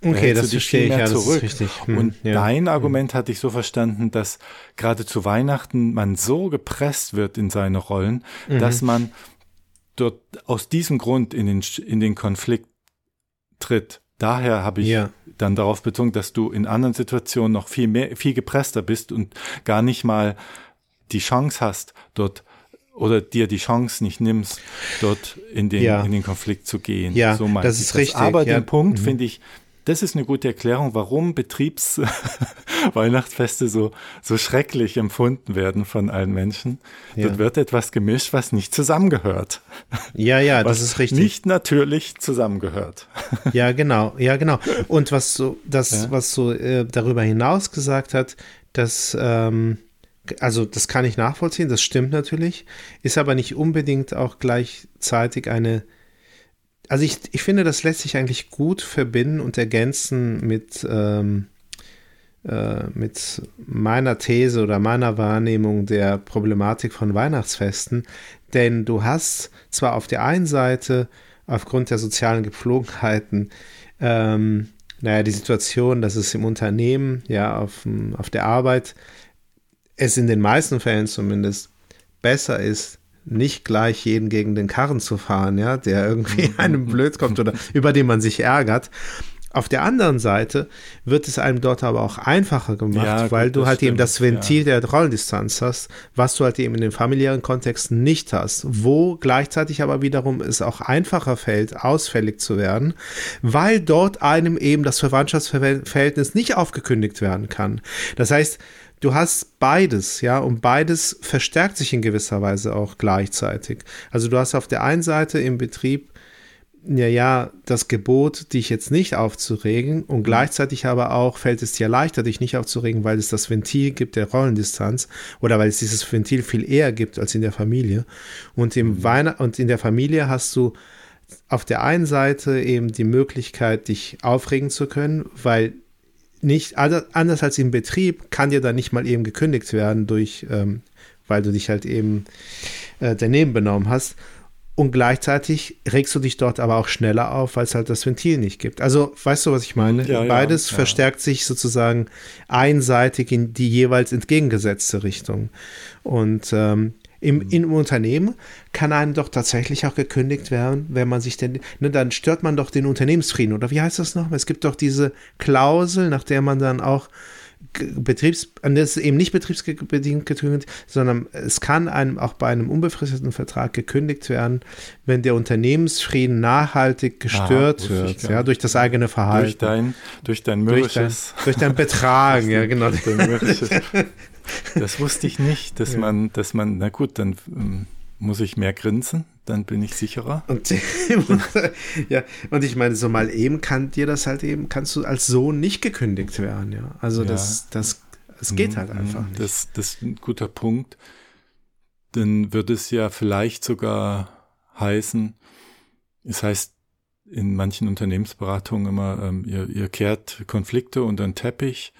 Okay, das verstehe ich, ja, das zurück. ist richtig. Hm, Und ja. dein Argument hatte ich so verstanden, dass gerade zu Weihnachten man so gepresst wird in seine Rollen, Mhm. dass man dort aus diesem Grund in den, in den Konflikt tritt. Daher habe ich Ja. dann darauf betont, dass du in anderen Situationen noch viel mehr, viel gepresster bist und gar nicht mal die Chance hast, dort oder dir die Chance nicht nimmst, dort in den, Ja. in den Konflikt zu gehen. Ja, so das ist richtig, Aber ja. den Punkt Mhm. finde ich, das ist eine gute Erklärung, warum Betriebsweihnachtsfeste so, so schrecklich empfunden werden von allen Menschen. Ja. Dort wird etwas gemischt, was nicht zusammengehört. ja, ja, das ist richtig. nicht natürlich zusammengehört. Ja, genau, ja, genau. Und was so, das, Ja. was so äh, darüber hinaus gesagt hat, dass, ähm, also das kann ich nachvollziehen, das stimmt natürlich, ist aber nicht unbedingt auch gleichzeitig eine, also ich, ich finde, das lässt sich eigentlich gut verbinden und ergänzen mit, ähm, äh, mit meiner These oder meiner Wahrnehmung der Problematik von Weihnachtsfesten. Denn du hast zwar auf der einen Seite aufgrund der sozialen Gepflogenheiten ähm, naja, die Situation, dass es im Unternehmen, ja, auf, auf der Arbeit, es in den meisten Fällen zumindest besser ist, nicht gleich jeden gegen den Karren zu fahren, ja, der irgendwie einem blöd kommt oder über den man sich ärgert. Auf der anderen Seite wird es einem dort aber auch einfacher gemacht, Ja, weil du halt eben stimmt, das Ventil der Rollendistanz hast, was du halt eben in den familiären Kontexten nicht hast, wo gleichzeitig aber wiederum es auch einfacher fällt, ausfällig zu werden, weil dort einem eben das Verwandtschaftsverhältnis nicht aufgekündigt werden kann. Das heißt, du hast beides, ja, und beides verstärkt sich in gewisser Weise auch gleichzeitig. Also du hast auf der einen Seite im Betrieb ja, ja, das Gebot, dich jetzt nicht aufzuregen und gleichzeitig aber auch fällt es dir leichter, dich nicht aufzuregen, weil es das Ventil gibt der Rollendistanz oder weil es dieses Ventil viel eher gibt als in der Familie. Und im Weihn und in der Familie hast du auf der einen Seite eben die Möglichkeit, dich aufregen zu können, weil nicht anders als im Betrieb kann dir dann nicht mal eben gekündigt werden durch, ähm, weil du dich halt eben äh, daneben benommen hast. Und gleichzeitig regst du dich dort aber auch schneller auf, weil es halt das Ventil nicht gibt. Also, weißt du, was ich meine? Ja, ja, Beides ja. verstärkt sich sozusagen einseitig in die jeweils entgegengesetzte Richtung. Und ähm, im, im Unternehmen kann einem doch tatsächlich auch gekündigt werden, wenn man sich denn, ne, dann stört man doch den Unternehmensfrieden. Oder wie heißt das noch? Es gibt doch diese Klausel, nach der man dann auch Betriebs, das ist eben nicht betriebsbedingt gekündigt, sondern es kann einem auch bei einem unbefristeten Vertrag gekündigt werden, wenn der Unternehmensfrieden nachhaltig gestört ich wird, ja, durch das eigene Verhalten. Durch dein, durch dein durch dein, mürrisches. durch dein Betragen, ja, genau. Dein mürrisches. Das wusste ich nicht, dass man, dass man, na gut, dann ähm, muss ich mehr grinsen, dann bin ich sicherer. Und, ja, und ich meine, so mal eben kann dir das halt eben, kannst du als Sohn nicht gekündigt werden, ja. Also Ja. das, das, es geht halt Mhm, einfach nicht. Das, das ist ein guter Punkt. Dann würde es ja vielleicht sogar heißen, es heißt in manchen Unternehmensberatungen immer, ähm, ihr, ihr kehrt Konflikte unter den Teppich,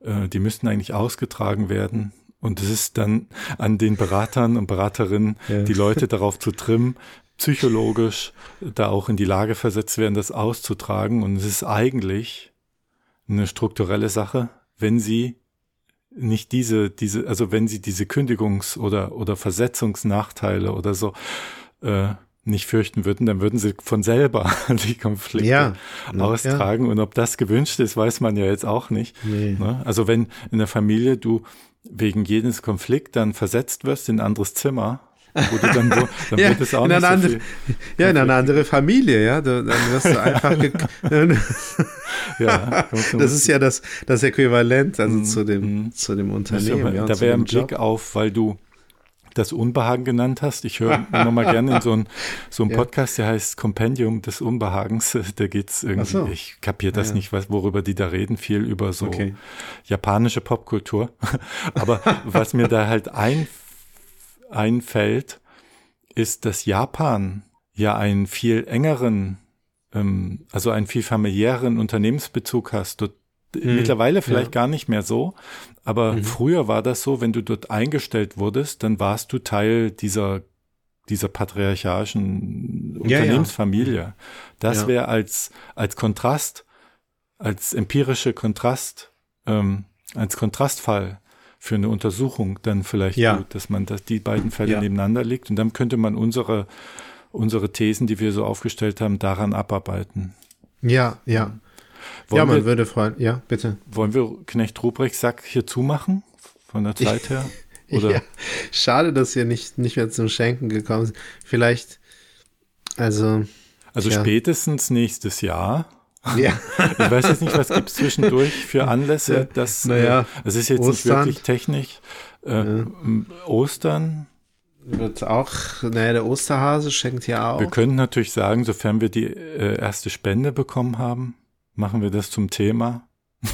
äh, die müssten eigentlich ausgetragen werden. Und es ist dann an den Beratern und Beraterinnen, Ja. die Leute darauf zu trimmen, psychologisch da auch in die Lage versetzt werden, das auszutragen. Und es ist eigentlich eine strukturelle Sache, wenn sie nicht diese, diese, also wenn sie diese Kündigungs- oder, oder Versetzungsnachteile oder so äh, nicht fürchten würden, dann würden sie von selber die Konflikte Ja. austragen. Und ob das gewünscht ist, weiß man ja jetzt auch nicht. Nee. Ne? Also wenn in der Familie du wegen jedes Konflikt dann versetzt wirst in ein anderes Zimmer, wo du dann, wo, dann Ja, wird es auch in nicht so andere, ja, in eine andere Familie, ja. Dann wirst du einfach. Ja, das ist ja das, das Äquivalent, also Mhm, zu dem, mhm. zu dem Unternehmen. ja, da wäre ein Blick auf, weil du das Unbehagen genannt hast. Ich höre immer mal gerne in so einen so einen Ja. Podcast, der heißt Compendium des Unbehagens. Da geht's irgendwie, so. ich kapiere das Ja. nicht, was, worüber die da reden, viel über so Okay. japanische Popkultur. Aber was mir da halt ein, einfällt, ist, dass Japan ja einen viel engeren, ähm, also einen viel familiäreren Unternehmensbezug hast. Dort, Mittlerweile vielleicht gar nicht mehr so, aber früher war das so, wenn du dort eingestellt wurdest, dann warst du Teil dieser dieser patriarchalischen Ja, ja. Unternehmensfamilie. Das Ja. wäre als als Kontrast, als empirische Kontrast, ähm, als Kontrastfall für eine Untersuchung dann vielleicht Ja. gut, dass man das, die beiden Fälle Ja. nebeneinander legt und dann könnte man unsere unsere Thesen, die wir so aufgestellt haben, daran abarbeiten. Ja, ja. Wollen ja, man wir- würde freuen. Ja, bitte. Wollen wir Knecht Ruprechts Sack hier zumachen? Von der Zeit her? Oder? Ja. Schade, dass ihr nicht, nicht mehr zum Schenken gekommen seid. Vielleicht, also, Also Ja. spätestens nächstes Jahr. ja. Ich weiß jetzt nicht, was gibt's zwischendurch für Anlässe. Ja, Das, naja, äh, es ist jetzt nicht Ostern. wirklich Technik. Äh, m- Ostern. Wird auch, naja, der Osterhase schenkt ja auch. Wir können natürlich sagen, sofern wir die äh, erste Spende bekommen haben, machen wir das zum Thema.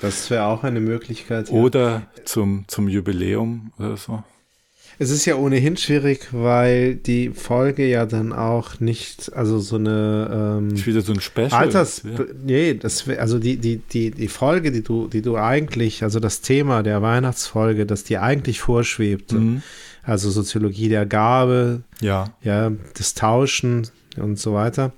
Das wäre auch eine Möglichkeit. Ja. Oder zum, zum Jubiläum oder so. Es ist ja ohnehin schwierig, weil die Folge ja dann auch nicht, also so eine ähm, Ist wieder so ein Special. Alters, Ja. nee, das also die, die, die, die Folge, die du, die du eigentlich, also das Thema der Weihnachtsfolge, das dir eigentlich vorschwebte, Mhm. also Soziologie der Gabe, Ja. ja, das Tauschen und so weiter,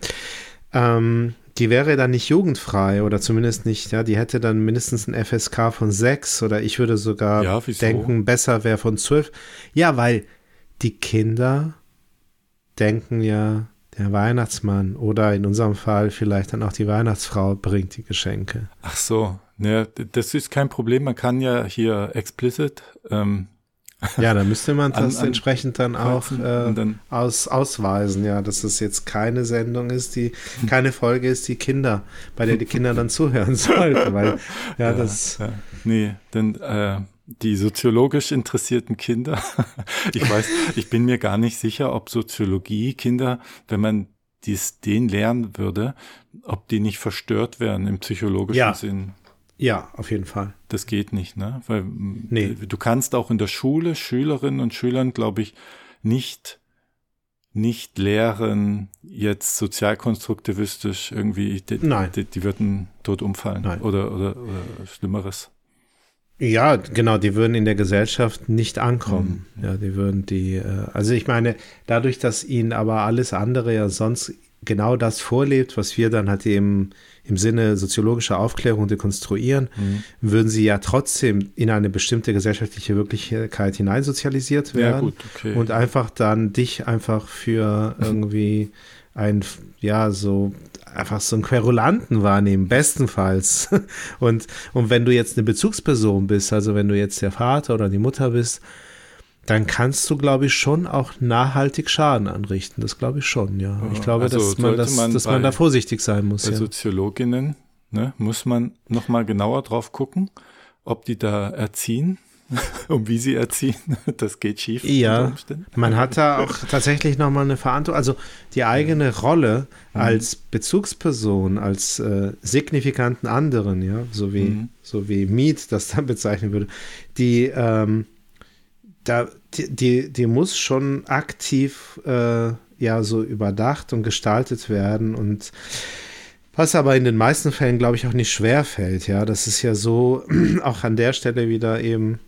ähm, die wäre dann nicht jugendfrei oder zumindest nicht, ja, die hätte dann mindestens ein FSK von 6 oder ich würde sogar Ja, denken, besser wäre von 12. Ja, weil die Kinder denken ja, der Weihnachtsmann oder in unserem Fall vielleicht dann auch die Weihnachtsfrau bringt die Geschenke. Ach so, ne, das ist kein Problem. Man kann ja hier explicit ähm, Ja, da müsste man An- das an- entsprechend dann auch äh, dann- aus, ausweisen, ja, dass es jetzt keine Sendung ist, die keine Folge ist, die Kinder, bei der die Kinder dann zuhören sollten, weil ja, das Ja, nee, denn äh, die soziologisch interessierten Kinder, ich weiß, ich bin mir gar nicht sicher, ob Soziologie Kinder, wenn man dies den lernen würde, ob die nicht verstört wären im psychologischen Ja. Sinn. Ja, auf jeden Fall. Das geht nicht, ne? Weil Nee. du kannst auch in der Schule Schülerinnen und Schülern, glaube ich, nicht nicht lehren, jetzt sozialkonstruktivistisch irgendwie, die, Nein. die, die würden tot umfallen Nein. oder, oder, oder Schlimmeres. Ja, genau, die würden in der Gesellschaft nicht ankommen. Ja, die würden die, äh, also ich meine, dadurch, dass ihnen aber alles andere ja sonst genau das vorlebt, was wir dann halt eben im Sinne soziologischer Aufklärung dekonstruieren, würden sie ja trotzdem in eine bestimmte gesellschaftliche Wirklichkeit hineinsozialisiert Ja, werden gut, okay. und einfach dann dich einfach für irgendwie ein, ja, so einfach so einen Querulanten wahrnehmen, bestenfalls. Und, und wenn du jetzt eine Bezugsperson bist, also wenn du jetzt der Vater oder die Mutter bist, dann kannst du, glaube ich, schon auch nachhaltig Schaden anrichten. Das glaube ich schon, ja. Ja, ich glaube, also dass man, das, man dass man da vorsichtig sein muss. Bei Ja. Soziologinnen ne, muss man noch mal genauer drauf gucken, ob die da erziehen und wie sie erziehen. Das geht schief. Ja, man hat da auch tatsächlich nochmal eine Verantwortung. Also die eigene Rolle Mhm. als Bezugsperson, als äh, signifikanten anderen, ja, so wie, Mhm. so wie Mead das dann bezeichnen würde, die, ähm, da, die, die, die muss schon aktiv äh, ja so überdacht und gestaltet werden und was aber in den meisten Fällen, glaube ich, auch nicht schwer fällt, ja. Das ist ja so auch an der Stelle wieder eben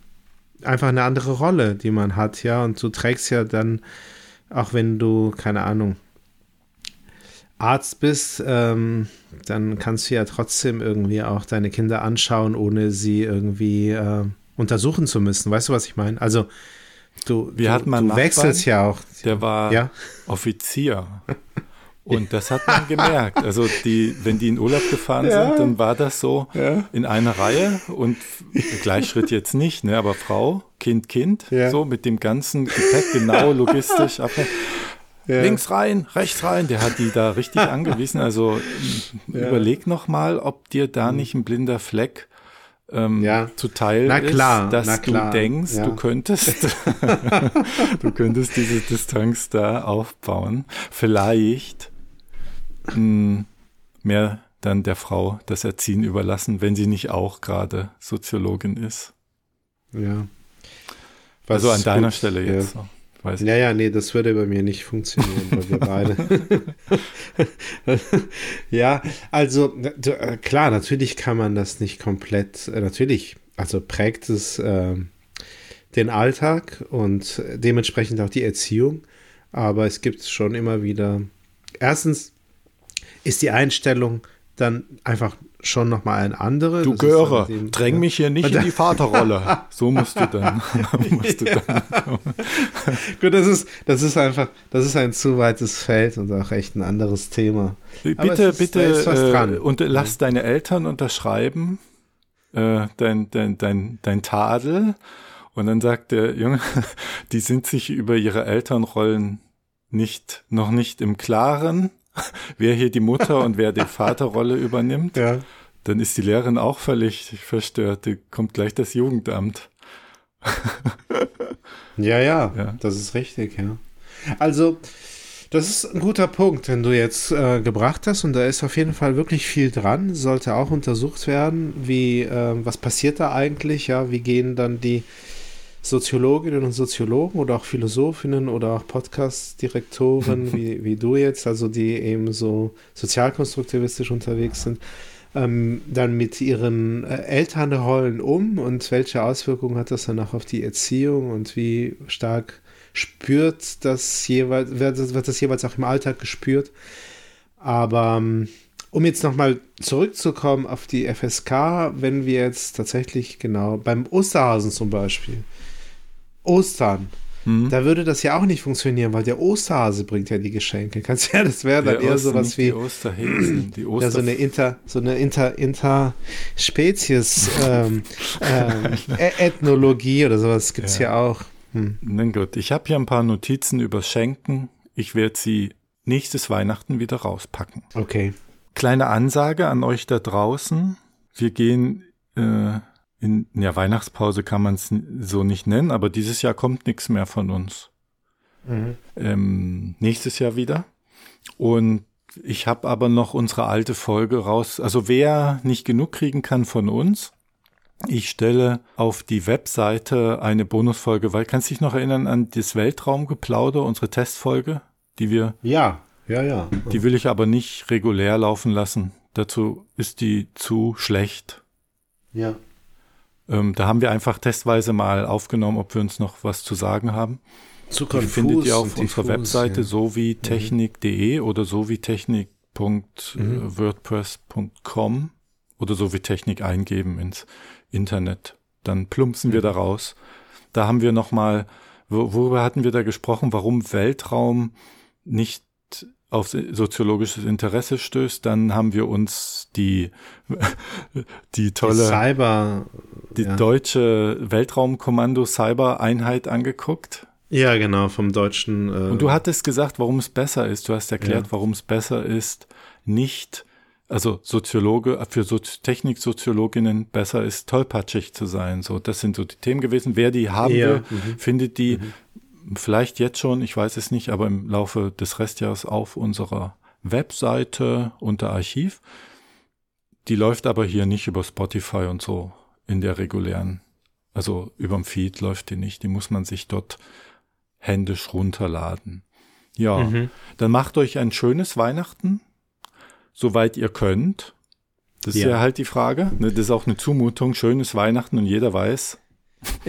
einfach eine andere Rolle, die man hat, ja. Und du trägst ja dann, auch wenn du, keine Ahnung, Arzt bist, ähm, dann kannst du ja trotzdem irgendwie auch deine Kinder anschauen, ohne sie irgendwie äh, untersuchen zu müssen. Weißt du, was ich meine? Also du, Wir du, hatten mal du wechselst ja auch. Der war Ja. Offizier. Und das hat man gemerkt. Also die, wenn die in Urlaub gefahren Ja. sind, dann war das so Ja. in einer Reihe und Gleichschritt jetzt nicht, ne? Aber Frau, Kind, Kind, Ja. so mit dem ganzen Gepäck genau logistisch ab. Links rein, rechts rein, der hat die da richtig angewiesen. Also überleg noch mal, ob dir da nicht ein blinder Fleck ähm. Ja. zuteil Na klar, ist, dass na klar, du denkst, ja. du könntest, du könntest diese Distanz da aufbauen. Vielleicht mh, mehr dann der Frau das Erziehen überlassen, wenn sie nicht auch gerade Soziologin ist. Ja. also an deiner gut, Stelle ja. jetzt. so. Weiß. Ja, ja, nee, das würde bei mir nicht funktionieren, weil wir beide. ja, also äh, klar, natürlich kann man das nicht komplett, äh, natürlich, also prägt es ähm, den Alltag und dementsprechend auch die Erziehung, aber es gibt schon immer wieder, erstens ist die Einstellung dann einfach schon nochmal eine andere. Du Göre, dräng mich hier nicht in die Vaterrolle. So musst du dann. musst du dann. Gut, das ist, das ist einfach, das ist ein zu weites Feld und auch echt ein anderes Thema. Bitte, ist- bitte, äh, und lass deine Eltern unterschreiben, äh, dein, dein, dein, dein Tadel. Und dann sagt der Junge, die sind sich über ihre Elternrollen nicht, noch nicht im Klaren, wer hier die Mutter und wer die Vaterrolle übernimmt. Ja. Dann ist die Lehrerin auch völlig verstört. Die kommt gleich das Jugendamt. Ja, ja, Ja. das ist richtig, ja. Also, das ist ein guter Punkt, den du jetzt äh, gebracht hast und da ist auf jeden Fall wirklich viel dran. Sollte auch untersucht werden, wie, äh, was passiert da eigentlich, ja, wie gehen dann die Soziologinnen und Soziologen oder auch Philosophinnen oder auch Podcast-Direktoren wie, wie du jetzt, also die eben so sozialkonstruktivistisch unterwegs sind, ähm, dann mit ihren äh, Elternrollen um und welche Auswirkungen hat das dann auch auf die Erziehung und wie stark spürt das jeweils, wird das, wird das jeweils auch im Alltag gespürt. Aber ähm, um jetzt nochmal zurückzukommen auf die FSK, wenn wir jetzt tatsächlich genau beim Osterhasen zum Beispiel, Ostern, da würde das ja auch nicht funktionieren, weil der Osterhase bringt ja die Geschenke. Kannst ja, das wäre dann Der eher sowas wie die Osterhäschen, die Oster ja, so eine Inter, so eine Inter, Interspezies ähm, ähm, Ä- Ethnologie oder sowas gibt's ja. auch. Hm. Na gut, ich habe hier ein paar Notizen über Schenken. Ich werde sie nächstes Weihnachten wieder rauspacken. Okay. Kleine Ansage an euch da draußen. Wir gehen äh, in ja, Weihnachtspause kann man es so nicht nennen, aber dieses Jahr kommt nichts mehr von uns. Ähm, nächstes Jahr wieder. Und ich habe aber noch unsere alte Folge raus. Also wer nicht genug kriegen kann von uns, ich stelle auf die Webseite eine Bonusfolge, weil kannst du dich noch erinnern an das Weltraumgeplauder, unsere Testfolge, die wir Ja, ja, ja. die will ich aber nicht regulär laufen lassen. Dazu ist die zu schlecht. Ja. Ähm, da haben wir einfach testweise mal aufgenommen, ob wir uns noch was zu sagen haben. Zu Die konfus findet ihr auf und unserer diffus, Webseite ja. sowietechnik.de oder sowietechnik.wordpress.com oder sowietechnik eingeben ins Internet. Dann plumpsen wir da raus. Da haben wir nochmal, worüber hatten wir da gesprochen, warum Weltraum nicht auf soziologisches Interesse stößt, dann haben wir uns die, die Die tolle, Cyber. die ja. deutsche Weltraumkommando Cyber Einheit angeguckt. Ja, genau, vom deutschen. Äh, Und du hattest gesagt, warum es besser ist. Du hast erklärt, Ja. warum es besser ist, nicht, also Soziologe, für Sozi Techniksoziologinnen besser ist, tollpatschig zu sein. So, das sind so die Themen gewesen. Wer die haben Ja, will, mhm. findet die vielleicht jetzt schon, ich weiß es nicht, aber im Laufe des Restjahres auf unserer Webseite unter Archiv. Die läuft aber hier nicht über Spotify und so in der regulären, also überm Feed läuft die nicht. Die muss man sich dort händisch runterladen. Ja, Mhm. dann macht euch ein schönes Weihnachten, soweit ihr könnt. Das ist Ja. ja halt die Frage. Ne, Das ist auch eine Zumutung, schönes Weihnachten und jeder weiß.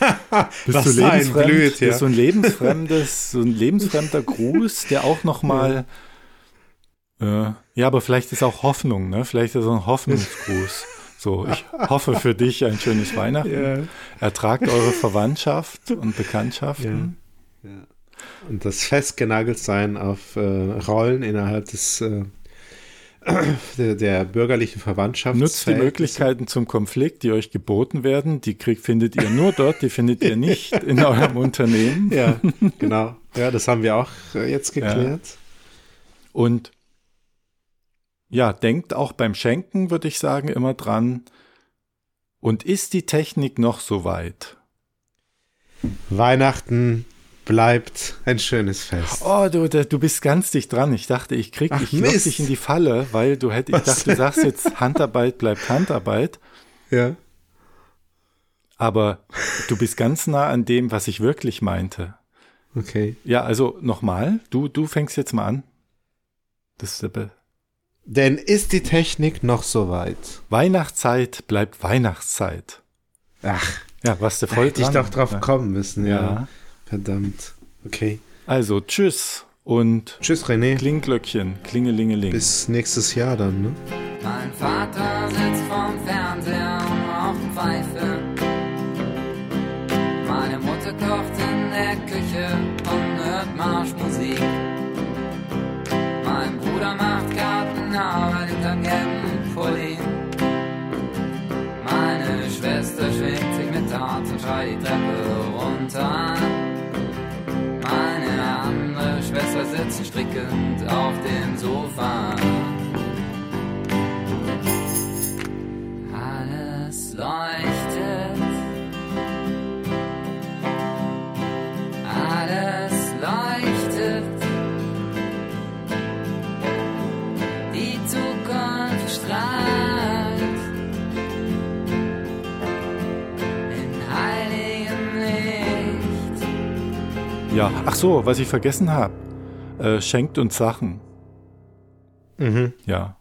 Bist du lebensfremd? Das ja. ist so ein lebensfremdes, so ein lebensfremder Gruß, der auch noch mal äh, ja, aber vielleicht ist auch Hoffnung, ne? Vielleicht ist so ein Hoffnungsgruß. So, ich hoffe für dich ein schönes Weihnachten. Ja. Ertragt eure Verwandtschaft und Bekanntschaften. Und das Festgenageltsein auf äh, Rollen innerhalb des äh, der, der bürgerlichen Verwandtschaft. Nutzt die Möglichkeiten zum Konflikt, die euch geboten werden. Die kriegt, findet ihr nur dort, die findet ihr nicht in eurem Unternehmen. Ja, genau. Ja, das haben wir auch äh, jetzt geklärt. Und ja, denkt auch beim Schenken, würde ich sagen, immer dran. Und ist die Technik noch so weit? Weihnachten bleibt ein schönes Fest. Oh, du, da- du bist ganz dicht dran. Ich dachte, ich krieg, Ach, ich lock dich in die Falle, weil du hättest, ich Was? dachte, du sagst jetzt, Handarbeit bleibt Handarbeit. Ja. Aber du bist ganz nah an dem, was ich wirklich meinte. Okay. Ja, also nochmal, du, du fängst jetzt mal an. Das ist Denn ist die Technik noch so weit? Weihnachtszeit bleibt Weihnachtszeit. Ach, Ja, was du da voll hätte ich doch drauf Ja. kommen müssen, ja. Ja. Verdammt. Okay. Also, tschüss und Tschüss, René. Klingglöckchen, klingelingeling. Bis nächstes Jahr dann, ne? Mein Vater sitzt vorm Fernseher und raucht Pfeife. Meine Mutter kocht in der Küche und hört Marschmusik. Mein Bruder macht Gartenarbeit hinterm gelben Pulli. Meine Schwester schwingt sich mit Tat und schreit die Treppe Schwester sitzt strickend auf dem Sofa. Alles leuchtet. Alles leuchtet. Die Zukunft strahlt. In heiligem Licht. Ja, ach so, was ich vergessen habe. Äh, schenkt uns Sachen. Mhm. Ja.